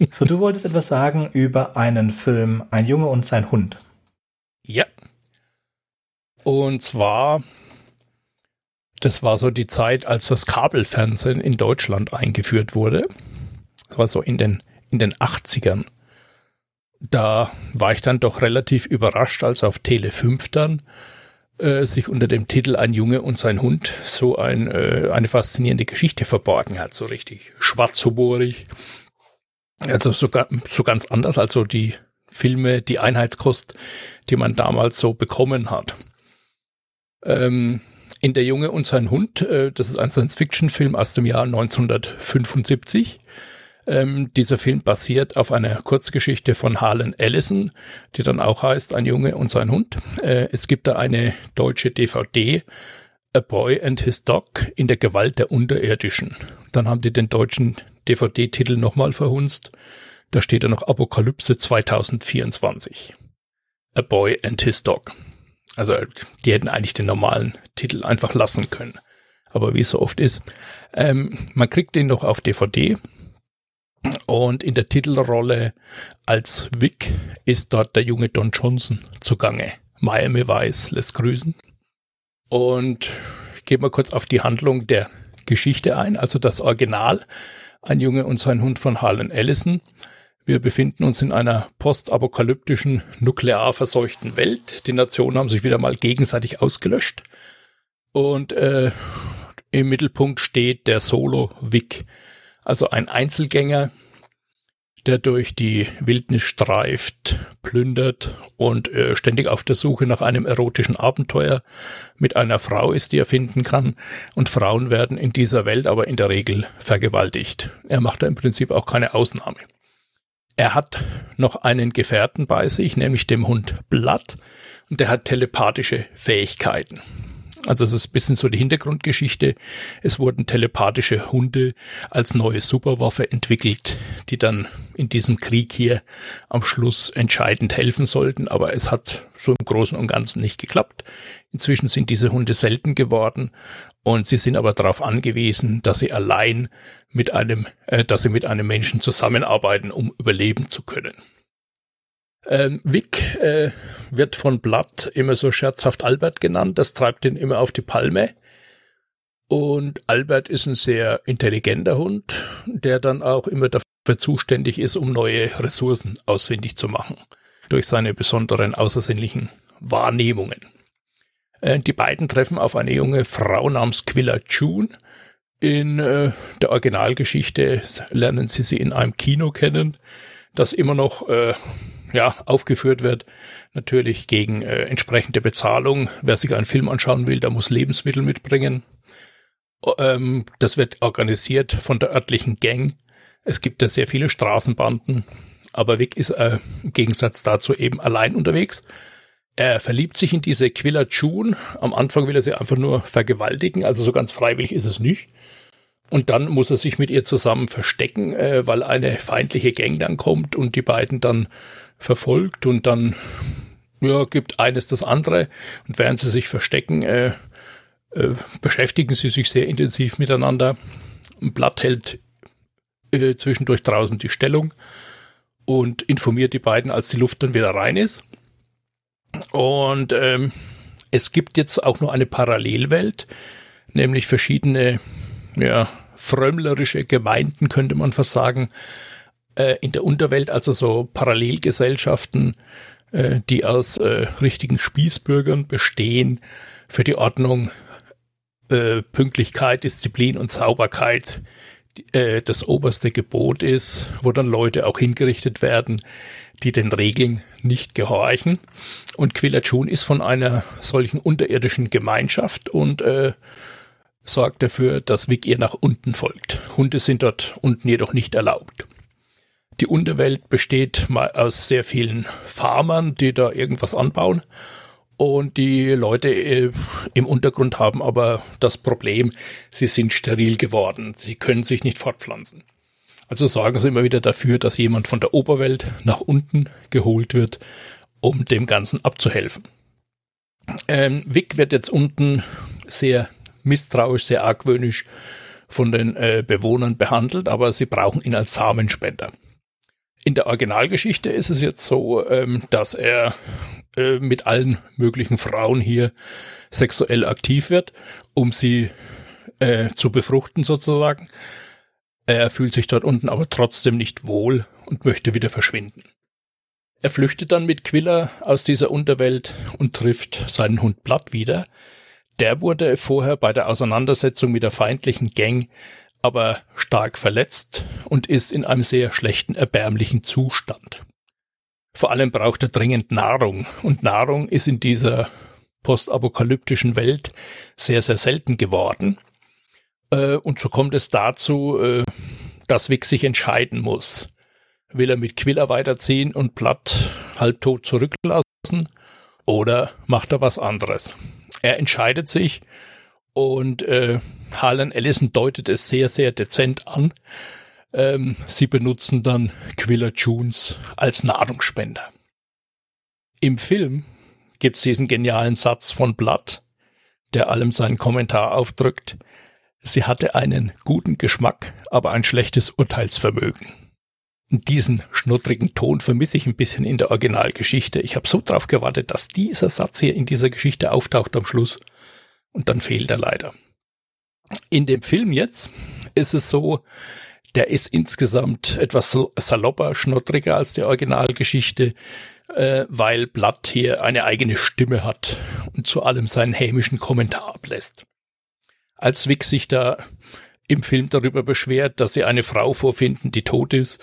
A: [LAUGHS] so, du wolltest etwas sagen über einen Film Ein Junge und sein Hund.
B: Ja. Und zwar das war so die Zeit, als das Kabelfernsehen in Deutschland eingeführt wurde. Das war so in den, in den 80ern. Da war ich dann doch relativ überrascht, als auf Tele 5 dann äh, sich unter dem Titel Ein Junge und sein Hund so ein, äh, eine faszinierende Geschichte verborgen hat. So richtig schwarzhumorig. Also so, so ganz anders als so die Filme, die Einheitskost, die man damals so bekommen hat. Ähm, in Der Junge und sein Hund, äh, das ist ein Science-Fiction-Film aus dem Jahr 1975. Ähm, dieser Film basiert auf einer Kurzgeschichte von Harlan Ellison, die dann auch heißt Ein Junge und sein Hund. Äh, es gibt da eine deutsche DVD, A Boy and His Dog in der Gewalt der Unterirdischen. Dann haben die den deutschen DVD-Titel nochmal verhunzt. Da steht da noch Apokalypse 2024. A Boy and His Dog. Also die hätten eigentlich den normalen Titel einfach lassen können. Aber wie es so oft ist, ähm, man kriegt den noch auf DVD und in der Titelrolle als Vic ist dort der junge Don Johnson zugange. Miami Vice lässt grüßen. Und ich gehe mal kurz auf die Handlung der Geschichte ein. Also das Original, ein Junge und sein Hund von Harlan Ellison, wir befinden uns in einer postapokalyptischen, nuklear verseuchten Welt. Die Nationen haben sich wieder mal gegenseitig ausgelöscht. Und äh, im Mittelpunkt steht der Solo-Vic, also ein Einzelgänger, der durch die Wildnis streift, plündert und äh, ständig auf der Suche nach einem erotischen Abenteuer mit einer Frau ist, die er finden kann. Und Frauen werden in dieser Welt aber in der Regel vergewaltigt. Er macht da im Prinzip auch keine Ausnahme. Er hat noch einen Gefährten bei sich, nämlich dem Hund Blatt, und der hat telepathische Fähigkeiten. Also es ist ein bisschen so die Hintergrundgeschichte. Es wurden telepathische Hunde als neue Superwaffe entwickelt, die dann in diesem Krieg hier am Schluss entscheidend helfen sollten. Aber es hat so im Großen und Ganzen nicht geklappt. Inzwischen sind diese Hunde selten geworden und sie sind aber darauf angewiesen, dass sie allein mit einem, äh, dass sie mit einem Menschen zusammenarbeiten, um überleben zu können. Ähm, Vic äh, wird von Blatt immer so scherzhaft Albert genannt. Das treibt ihn immer auf die Palme. Und Albert ist ein sehr intelligenter Hund, der dann auch immer dafür zuständig ist, um neue Ressourcen ausfindig zu machen. Durch seine besonderen außersinnlichen Wahrnehmungen. Äh, die beiden treffen auf eine junge Frau namens Quilla June. In äh, der Originalgeschichte lernen sie sie in einem Kino kennen, das immer noch äh, ja, aufgeführt wird. Natürlich gegen äh, entsprechende Bezahlung. Wer sich einen Film anschauen will, der muss Lebensmittel mitbringen. Ähm, das wird organisiert von der örtlichen Gang. Es gibt ja sehr viele Straßenbanden, aber Vic ist äh, im Gegensatz dazu eben allein unterwegs. Er verliebt sich in diese Quilla June. Am Anfang will er sie einfach nur vergewaltigen, also so ganz freiwillig ist es nicht. Und dann muss er sich mit ihr zusammen verstecken, äh, weil eine feindliche Gang dann kommt und die beiden dann verfolgt und dann ja, gibt eines das andere. Und während sie sich verstecken, äh, äh, beschäftigen sie sich sehr intensiv miteinander. Ein Blatt hält äh, zwischendurch draußen die Stellung und informiert die beiden, als die Luft dann wieder rein ist. Und ähm, es gibt jetzt auch noch eine Parallelwelt, nämlich verschiedene, ja, frömmlerische Gemeinden, könnte man fast sagen, äh, in der Unterwelt, also so Parallelgesellschaften, äh, die aus äh, richtigen Spießbürgern bestehen, für die Ordnung, äh, Pünktlichkeit, Disziplin und Sauberkeit äh, das oberste Gebot ist, wo dann Leute auch hingerichtet werden, die den Regeln nicht gehorchen. Und Quillachun ist von einer solchen unterirdischen Gemeinschaft und äh, sorgt dafür, dass Vic ihr nach unten folgt. Hunde sind dort unten jedoch nicht erlaubt. Die Unterwelt besteht mal aus sehr vielen Farmern, die da irgendwas anbauen. Und die Leute äh, im Untergrund haben aber das Problem, sie sind steril geworden. Sie können sich nicht fortpflanzen. Also sorgen sie immer wieder dafür, dass jemand von der Oberwelt nach unten geholt wird, um dem Ganzen abzuhelfen. Ähm, Vic wird jetzt unten sehr misstrauisch, sehr argwöhnisch von den äh, Bewohnern behandelt, aber sie brauchen ihn als Samenspender. In der Originalgeschichte ist es jetzt so, ähm, dass er äh, mit allen möglichen Frauen hier sexuell aktiv wird, um sie äh, zu befruchten sozusagen. Er fühlt sich dort unten aber trotzdem nicht wohl und möchte wieder verschwinden. Er flüchtet dann mit Quiller aus dieser Unterwelt und trifft seinen Hund Blatt wieder. Der wurde vorher bei der Auseinandersetzung mit der feindlichen Gang aber stark verletzt und ist in einem sehr schlechten, erbärmlichen Zustand. Vor allem braucht er dringend Nahrung und Nahrung ist in dieser postapokalyptischen Welt sehr, sehr selten geworden. Äh, und so kommt es dazu, äh, dass Vic sich entscheiden muss. Will er mit Quiller weiterziehen und Platt halbtot zurücklassen oder macht er was anderes? Er entscheidet sich und äh, Harlan Ellison deutet es sehr, sehr dezent an. Ähm, sie benutzen dann Quiller Tunes als Nahrungsspender. Im Film gibt es diesen genialen Satz von Blood, der allem seinen Kommentar aufdrückt. Sie hatte einen guten Geschmack, aber ein schlechtes Urteilsvermögen. Diesen schnuttrigen Ton vermisse ich ein bisschen in der Originalgeschichte. Ich habe so drauf gewartet, dass dieser Satz hier in dieser Geschichte auftaucht am Schluss. Und dann fehlt er leider. In dem Film jetzt ist es so, der ist insgesamt etwas salopper, schnottriger als die Originalgeschichte, äh, weil Blatt hier eine eigene Stimme hat und zu allem seinen hämischen Kommentar ablässt. Als Vic sich da im Film darüber beschwert, dass sie eine Frau vorfinden, die tot ist,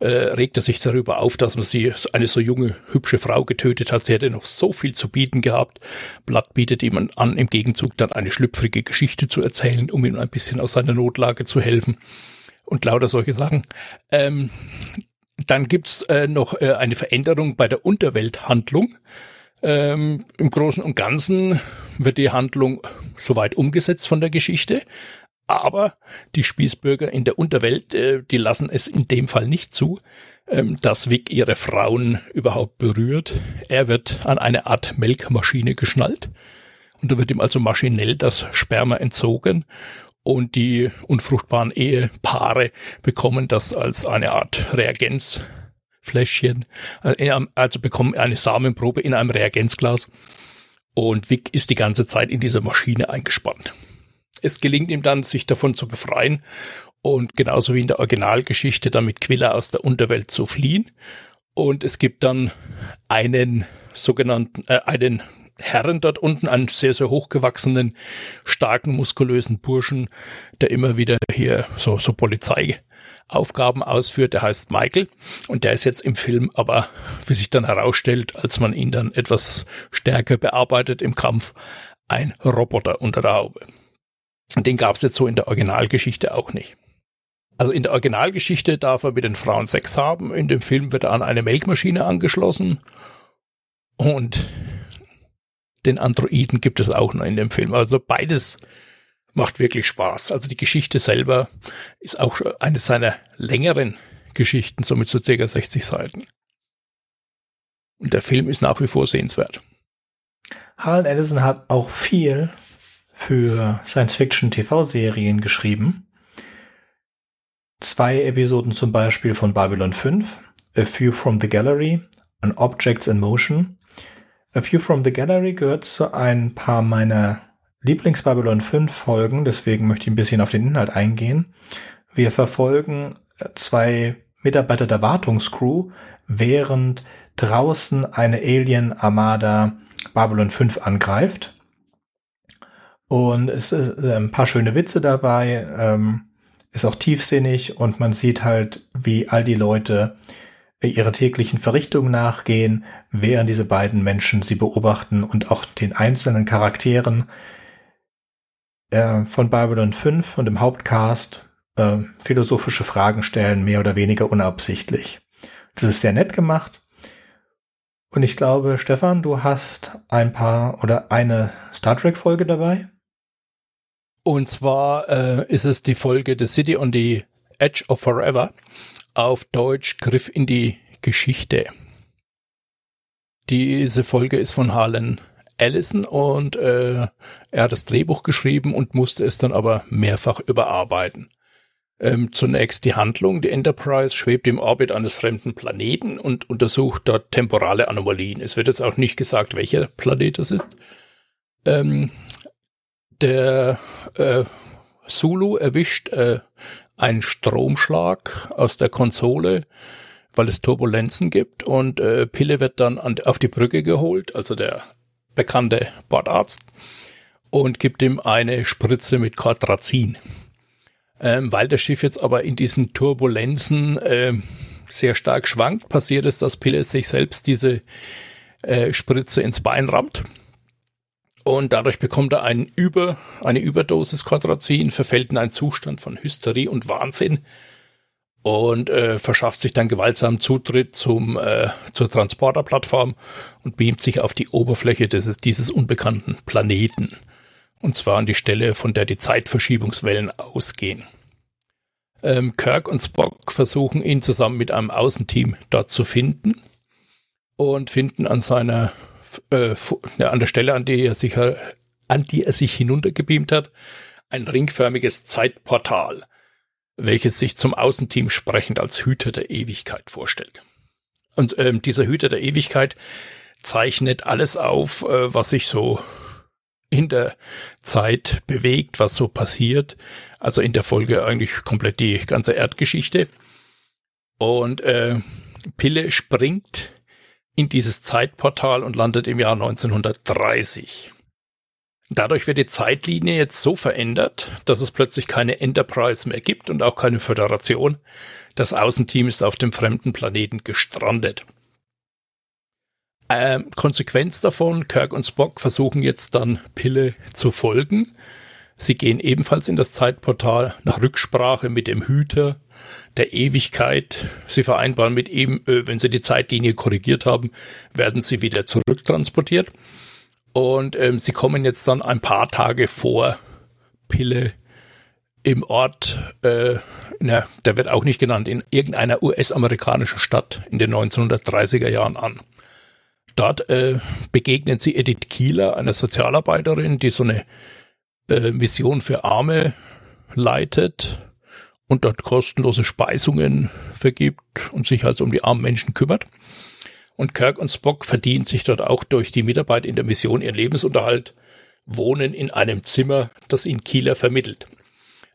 B: äh, regt er sich darüber auf, dass man sie, eine so junge, hübsche Frau getötet hat. Sie hätte noch so viel zu bieten gehabt. Blatt bietet ihm an, im Gegenzug dann eine schlüpfrige Geschichte zu erzählen, um ihm ein bisschen aus seiner Notlage zu helfen. Und lauter solche Sachen. Ähm, dann gibt's äh, noch äh, eine Veränderung bei der Unterwelthandlung. Ähm, Im Großen und Ganzen wird die Handlung soweit umgesetzt von der Geschichte. Aber die Spießbürger in der Unterwelt, äh, die lassen es in dem Fall nicht zu, ähm, dass Vic ihre Frauen überhaupt berührt. Er wird an eine Art Melkmaschine geschnallt. Und da wird ihm also maschinell das Sperma entzogen und die unfruchtbaren Ehepaare bekommen das als eine Art Reagenzfläschchen, äh, also bekommen eine Samenprobe in einem Reagenzglas und Vic ist die ganze Zeit in dieser Maschine eingespannt. Es gelingt ihm dann, sich davon zu befreien und genauso wie in der Originalgeschichte dann mit Quilla aus der Unterwelt zu fliehen. Und es gibt dann einen sogenannten, äh, einen Herren dort unten, einen sehr, sehr hochgewachsenen, starken, muskulösen Burschen, der immer wieder hier so, so Polizeiaufgaben ausführt. Der heißt Michael und der ist jetzt im Film aber, wie sich dann herausstellt, als man ihn dann etwas stärker bearbeitet im Kampf, ein Roboter unter der Haube. Den gab es jetzt so in der Originalgeschichte auch nicht. Also in der Originalgeschichte darf er mit den Frauen Sex haben. In dem Film wird er an eine Melkmaschine angeschlossen. Und den Androiden gibt es auch noch in dem Film. Also beides macht wirklich Spaß. Also die Geschichte selber ist auch eine seiner längeren Geschichten, somit so circa 60 Seiten. Und der Film ist nach wie vor sehenswert.
A: Harlan Ellison hat auch viel für Science-Fiction-TV-Serien geschrieben. Zwei Episoden zum Beispiel von Babylon 5, A Few from the Gallery and Objects in Motion. A Few from the Gallery gehört zu ein paar meiner Lieblings-Babylon 5 Folgen, deswegen möchte ich ein bisschen auf den Inhalt eingehen. Wir verfolgen zwei Mitarbeiter der Wartungscrew, während draußen eine Alien-Armada Babylon 5 angreift. Und es ist äh, ein paar schöne Witze dabei, ähm, ist auch tiefsinnig und man sieht halt, wie all die Leute ihre täglichen Verrichtungen nachgehen, während diese beiden Menschen sie beobachten und auch den einzelnen Charakteren äh, von Babylon 5 und im Hauptcast äh, philosophische Fragen stellen, mehr oder weniger unabsichtlich. Das ist sehr nett gemacht. Und ich glaube, Stefan, du hast ein paar oder eine Star Trek Folge dabei.
B: Und zwar äh, ist es die Folge The City on the Edge of Forever. Auf Deutsch Griff in die Geschichte. Diese Folge ist von Harlan Allison und äh, er hat das Drehbuch geschrieben und musste es dann aber mehrfach überarbeiten. Ähm, zunächst die Handlung. Die Enterprise schwebt im Orbit eines fremden Planeten und untersucht dort temporale Anomalien. Es wird jetzt auch nicht gesagt, welcher Planet es ist. Ähm, der äh, Zulu erwischt äh, einen Stromschlag aus der Konsole, weil es Turbulenzen gibt und äh, Pille wird dann an, auf die Brücke geholt, also der bekannte Bordarzt, und gibt ihm eine Spritze mit Quadrazin. Ähm, weil das Schiff jetzt aber in diesen Turbulenzen äh, sehr stark schwankt, passiert es, dass Pille sich selbst diese äh, Spritze ins Bein rammt. Und dadurch bekommt er einen Über, eine Überdosis Quadrazin, verfällt in einen Zustand von Hysterie und Wahnsinn und äh, verschafft sich dann gewaltsam Zutritt zum, äh, zur Transporterplattform und beamt sich auf die Oberfläche des, dieses unbekannten Planeten. Und zwar an die Stelle, von der die Zeitverschiebungswellen ausgehen. Ähm, Kirk und Spock versuchen ihn zusammen mit einem Außenteam dort zu finden und finden an seiner äh, an der Stelle, an die er sich an die er sich hinuntergebeamt hat, ein ringförmiges Zeitportal welches sich zum Außenteam sprechend als Hüter der Ewigkeit vorstellt. Und ähm, dieser Hüter der Ewigkeit zeichnet alles auf, äh, was sich so in der Zeit bewegt, was so passiert. Also in der Folge eigentlich komplett die ganze Erdgeschichte. Und äh, Pille springt in dieses Zeitportal und landet im Jahr 1930. Dadurch wird die Zeitlinie jetzt so verändert, dass es plötzlich keine Enterprise mehr gibt und auch keine Föderation. Das Außenteam ist auf dem fremden Planeten gestrandet. Ähm, Konsequenz davon, Kirk und Spock versuchen jetzt dann Pille zu folgen. Sie gehen ebenfalls in das Zeitportal nach Rücksprache mit dem Hüter der Ewigkeit. Sie vereinbaren mit ihm, äh, wenn sie die Zeitlinie korrigiert haben, werden sie wieder zurücktransportiert. Und ähm, sie kommen jetzt dann ein paar Tage vor Pille im Ort, äh, na, der wird auch nicht genannt, in irgendeiner US-amerikanischen Stadt in den 1930er Jahren an. Dort äh, begegnen sie Edith Kieler, einer Sozialarbeiterin, die so eine äh, Mission für Arme leitet und dort kostenlose Speisungen vergibt und sich also um die armen Menschen kümmert. Und Kirk und Spock verdienen sich dort auch durch die Mitarbeit in der Mission ihren Lebensunterhalt, wohnen in einem Zimmer, das ihnen Kieler vermittelt.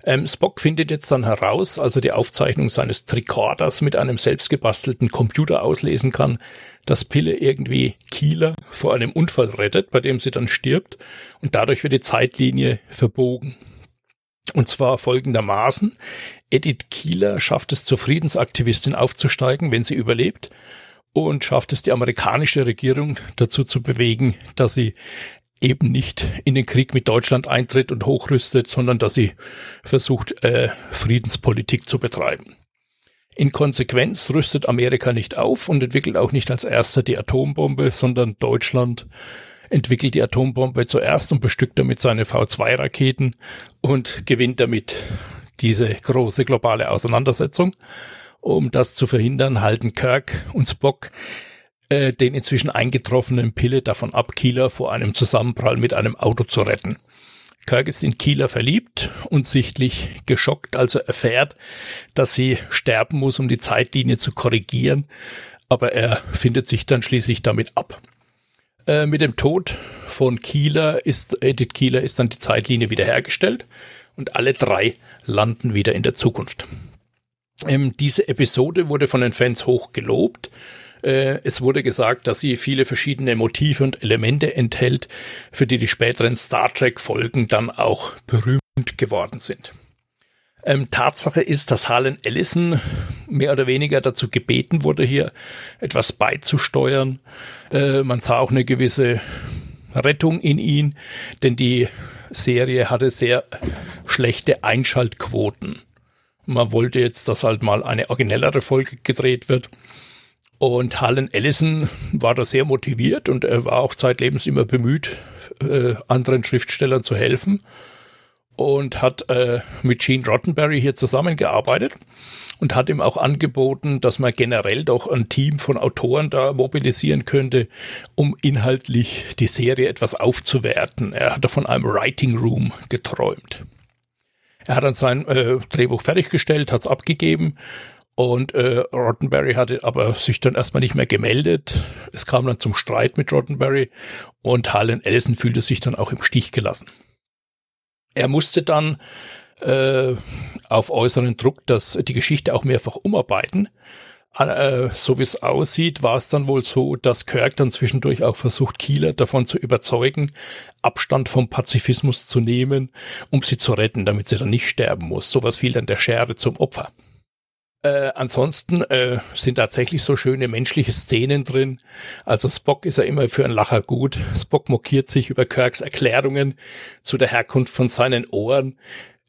B: Ähm, Spock findet jetzt dann heraus, als er die Aufzeichnung seines Tricorders mit einem selbstgebastelten Computer auslesen kann, dass Pille irgendwie Kieler vor einem Unfall rettet, bei dem sie dann stirbt, und dadurch wird die Zeitlinie verbogen. Und zwar folgendermaßen. Edith Kieler schafft es zur Friedensaktivistin aufzusteigen, wenn sie überlebt, und schafft es die amerikanische Regierung dazu zu bewegen, dass sie eben nicht in den Krieg mit Deutschland eintritt und hochrüstet, sondern dass sie versucht, äh, Friedenspolitik zu betreiben. In Konsequenz rüstet Amerika nicht auf und entwickelt auch nicht als erster die Atombombe, sondern Deutschland entwickelt die Atombombe zuerst und bestückt damit seine V2-Raketen und gewinnt damit diese große globale Auseinandersetzung. Um das zu verhindern, halten Kirk und Spock äh, den inzwischen eingetroffenen Pille davon ab, Kieler vor einem Zusammenprall mit einem Auto zu retten. Kirk ist in Kieler verliebt und sichtlich geschockt, als er erfährt, dass sie sterben muss, um die Zeitlinie zu korrigieren, aber er findet sich dann schließlich damit ab. Äh, mit dem Tod von Kieler ist, Edith Kieler ist dann die Zeitlinie wiederhergestellt und alle drei landen wieder in der Zukunft. Ähm, diese Episode wurde von den Fans hoch gelobt. Äh, es wurde gesagt, dass sie viele verschiedene Motive und Elemente enthält, für die die späteren Star Trek-Folgen dann auch berühmt geworden sind. Ähm, Tatsache ist, dass Harlan Ellison mehr oder weniger dazu gebeten wurde, hier etwas beizusteuern. Äh, man sah auch eine gewisse Rettung in ihn, denn die Serie hatte sehr schlechte Einschaltquoten. Man wollte jetzt, dass halt mal eine originellere Folge gedreht wird. Und Harlan Ellison war da sehr motiviert und er war auch zeitlebens immer bemüht, äh, anderen Schriftstellern zu helfen und hat äh, mit Gene Rottenberry hier zusammengearbeitet und hat ihm auch angeboten, dass man generell doch ein Team von Autoren da mobilisieren könnte, um inhaltlich die Serie etwas aufzuwerten. Er hatte von einem Writing Room geträumt. Er hat dann sein äh, Drehbuch fertiggestellt, hat es abgegeben und äh, Roddenberry hatte aber sich dann erstmal nicht mehr gemeldet. Es kam dann zum Streit mit Roddenberry und Harlan Ellison fühlte sich dann auch im Stich gelassen. Er musste dann äh, auf äußeren Druck das, die Geschichte auch mehrfach umarbeiten. Äh, so wie es aussieht, war es dann wohl so, dass Kirk dann zwischendurch auch versucht, Kieler davon zu überzeugen, Abstand vom Pazifismus zu nehmen, um sie zu retten, damit sie dann nicht sterben muss. Sowas fiel dann der Schere zum Opfer. Äh, ansonsten äh, sind tatsächlich so schöne menschliche Szenen drin. Also Spock ist ja immer für einen Lacher gut. Spock mokiert sich über Kirks Erklärungen zu der Herkunft von seinen Ohren.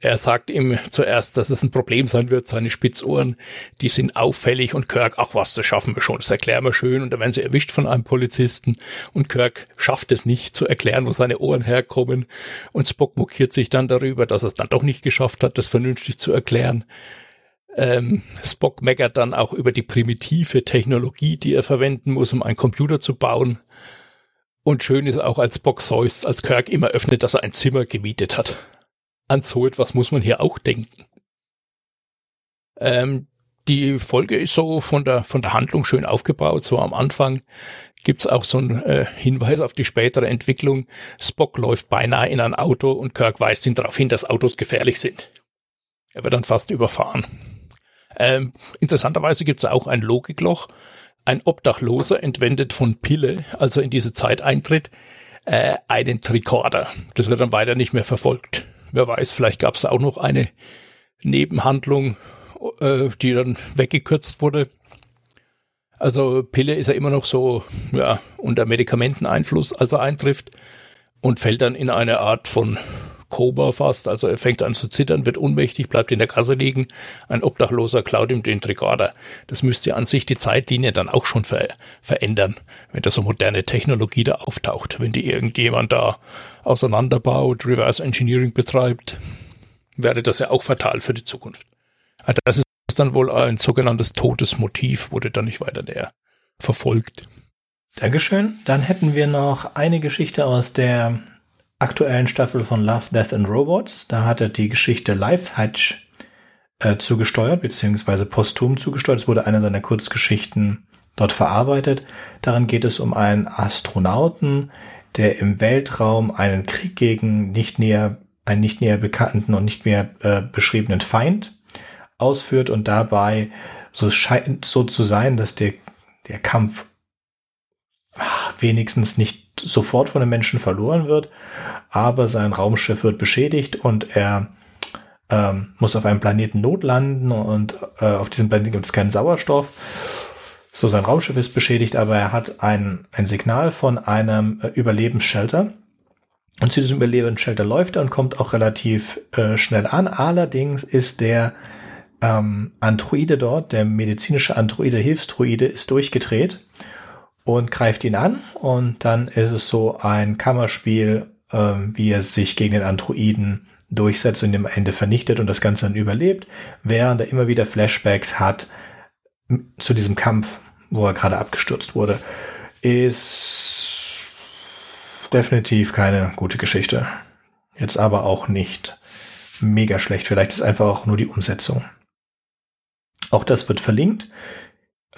B: Er sagt ihm zuerst, dass es ein Problem sein wird, seine Spitzohren, die sind auffällig und Kirk, ach was, das schaffen wir schon, das erklären wir schön und dann werden sie erwischt von einem Polizisten und Kirk schafft es nicht zu erklären, wo seine Ohren herkommen und Spock mokiert sich dann darüber, dass er es dann doch nicht geschafft hat, das vernünftig zu erklären. Ähm, Spock meckert dann auch über die primitive Technologie, die er verwenden muss, um einen Computer zu bauen. Und schön ist auch, als Spock seufzt, als Kirk immer öffnet, dass er ein Zimmer gemietet hat. An so etwas muss man hier auch denken. Ähm, die Folge ist so von der, von der Handlung schön aufgebaut. So am Anfang gibt's auch so einen äh, Hinweis auf die spätere Entwicklung. Spock läuft beinahe in ein Auto und Kirk weist ihn darauf hin, dass Autos gefährlich sind. Er wird dann fast überfahren. Ähm, interessanterweise gibt es auch ein Logikloch. Ein Obdachloser entwendet von Pille, also in diese Zeit eintritt, äh, einen Tricorder. Das wird dann weiter nicht mehr verfolgt. Wer weiß, vielleicht gab es auch noch eine Nebenhandlung, äh, die dann weggekürzt wurde. Also Pille ist ja immer noch so ja, unter Medikamenteneinfluss, als er eintrifft und fällt dann in eine Art von Koma fast. Also er fängt an zu zittern, wird ohnmächtig, bleibt in der Kasse liegen. Ein Obdachloser klaut ihm den Tricorder. Das müsste an sich die Zeitlinie dann auch schon ver verändern, wenn da so moderne Technologie da auftaucht. Wenn die irgendjemand da auseinanderbaut, Reverse Engineering betreibt, wäre das ja auch fatal für die Zukunft. Also das ist dann wohl ein sogenanntes Todesmotiv, wurde dann nicht weiter näher verfolgt.
A: Dankeschön. Dann hätten wir noch eine Geschichte aus der aktuellen Staffel von Love, Death and Robots. Da hat er die Geschichte Life Hatch äh, zugesteuert, beziehungsweise posthum zugesteuert. Es wurde eine seiner Kurzgeschichten dort verarbeitet. Darin geht es um einen Astronauten, der im Weltraum einen Krieg gegen nicht näher, einen nicht näher bekannten und nicht mehr äh, beschriebenen Feind ausführt und dabei so scheint so zu sein, dass der, der Kampf wenigstens nicht sofort von den Menschen verloren wird, aber sein Raumschiff wird beschädigt und er ähm, muss auf einem Planeten notlanden und äh, auf diesem Planeten gibt es keinen Sauerstoff. So, sein Raumschiff ist beschädigt, aber er hat ein, ein Signal von einem äh, Überlebensshelter. Und zu diesem Überlebensshelter läuft er und kommt auch relativ äh, schnell an. Allerdings ist der ähm, Androide dort, der medizinische Androide, Hilfsdroide, ist durchgedreht und greift ihn an und dann ist es so ein Kammerspiel, äh, wie er sich gegen den Androiden durchsetzt und am Ende vernichtet und das Ganze dann überlebt, während er immer wieder Flashbacks hat zu diesem Kampf, wo er gerade abgestürzt wurde, ist definitiv keine gute Geschichte. Jetzt aber auch nicht mega schlecht. Vielleicht ist einfach auch nur die Umsetzung. Auch das wird verlinkt.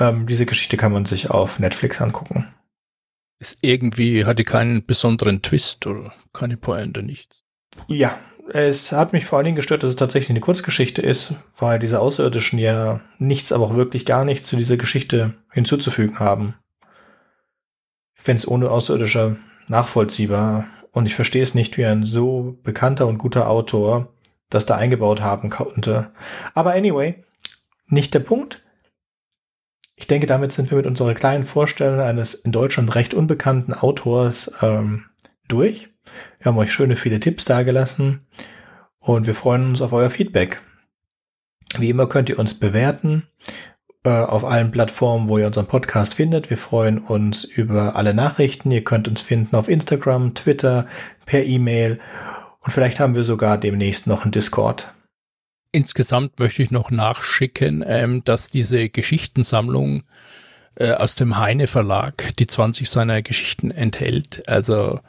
A: Ähm, diese Geschichte kann man sich auf Netflix angucken.
B: Ist irgendwie, hatte keinen besonderen Twist oder keine Pointe, nichts.
A: Ja, es hat mich vor allen Dingen gestört, dass es tatsächlich eine Kurzgeschichte ist, weil diese Außerirdischen ja nichts, aber auch wirklich gar nichts zu dieser Geschichte hinzuzufügen haben. Ich fände es ohne Außerirdischer nachvollziehbar und ich verstehe es nicht, wie ein so bekannter und guter Autor das da eingebaut haben konnte. Aber anyway, nicht der Punkt. Ich denke, damit sind wir mit unserer kleinen Vorstellung eines in Deutschland recht unbekannten Autors ähm, durch. Wir haben euch schöne viele Tipps dargelassen und wir freuen uns auf euer Feedback. Wie immer könnt ihr uns bewerten äh, auf allen Plattformen, wo ihr unseren Podcast findet. Wir freuen uns über alle Nachrichten. Ihr könnt uns finden auf Instagram, Twitter, per E-Mail und vielleicht haben wir sogar demnächst noch einen Discord.
B: Insgesamt möchte ich noch nachschicken, ähm, dass diese Geschichtensammlung äh, aus dem Heine Verlag die 20 seiner Geschichten enthält. Also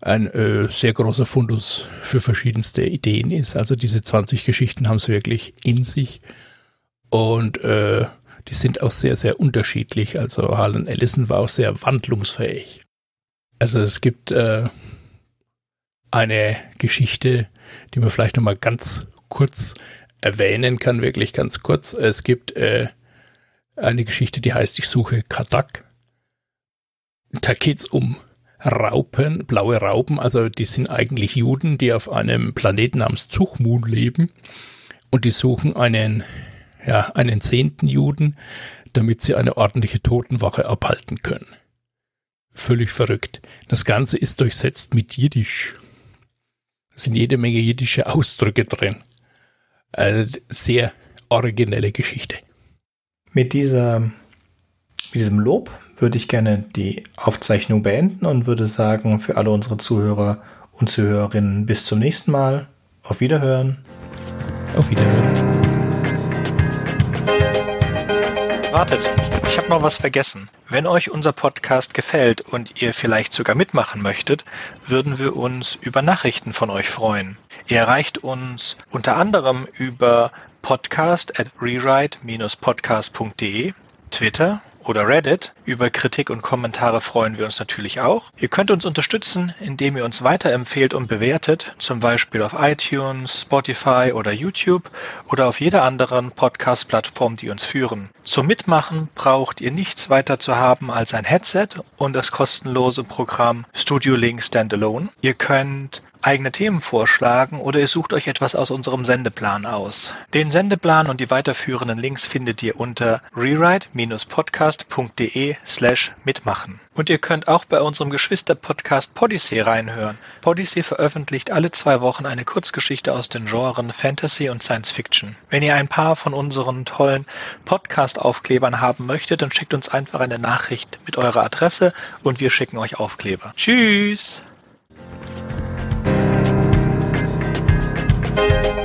B: ein äh, sehr großer Fundus für verschiedenste Ideen ist. Also diese 20 Geschichten haben es wirklich in sich und äh, die sind auch sehr, sehr unterschiedlich. Also Harlan Ellison war auch sehr wandlungsfähig. Also es gibt äh, eine Geschichte, die man vielleicht nochmal ganz kurz erwähnen kann, wirklich ganz kurz. Es gibt äh, eine Geschichte, die heißt Ich suche Kadak. Da geht's um Raupen, blaue Raupen, also die sind eigentlich Juden, die auf einem Planeten namens Zuchmun leben und die suchen einen, ja, einen zehnten Juden, damit sie eine ordentliche Totenwache abhalten können. Völlig verrückt. Das Ganze ist durchsetzt mit Jiddisch. Es sind jede Menge jiddische Ausdrücke drin. Also sehr originelle Geschichte.
A: Mit dieser, mit diesem Lob würde ich gerne die Aufzeichnung beenden und würde sagen, für alle unsere Zuhörer und Zuhörerinnen bis zum nächsten Mal. Auf Wiederhören.
B: Auf Wiederhören.
A: Wartet, ich habe noch was vergessen. Wenn euch unser Podcast gefällt und ihr vielleicht sogar mitmachen möchtet, würden wir uns über Nachrichten von euch freuen. Ihr erreicht uns unter anderem über podcast at rewrite-podcast.de, Twitter oder Reddit. Über Kritik und Kommentare freuen wir uns natürlich auch. Ihr könnt uns unterstützen, indem ihr uns weiterempfehlt und bewertet, zum Beispiel auf iTunes, Spotify oder YouTube oder auf jeder anderen Podcast-Plattform, die uns führen. Zum Mitmachen braucht ihr nichts weiter zu haben als ein Headset und das kostenlose Programm Studio Link Standalone. Ihr könnt eigene Themen vorschlagen oder ihr sucht euch etwas aus unserem Sendeplan aus. Den Sendeplan und die weiterführenden Links findet ihr unter rewrite-podcast.de slash mitmachen. Und ihr könnt auch bei unserem Geschwister-Podcast Podyssey reinhören. Podyssey veröffentlicht alle zwei Wochen eine Kurzgeschichte aus den Genren Fantasy und Science Fiction. Wenn ihr ein paar von unseren tollen Podcast-Aufklebern haben möchtet, dann schickt uns einfach eine Nachricht mit eurer Adresse und wir schicken euch Aufkleber. Tschüss! thank you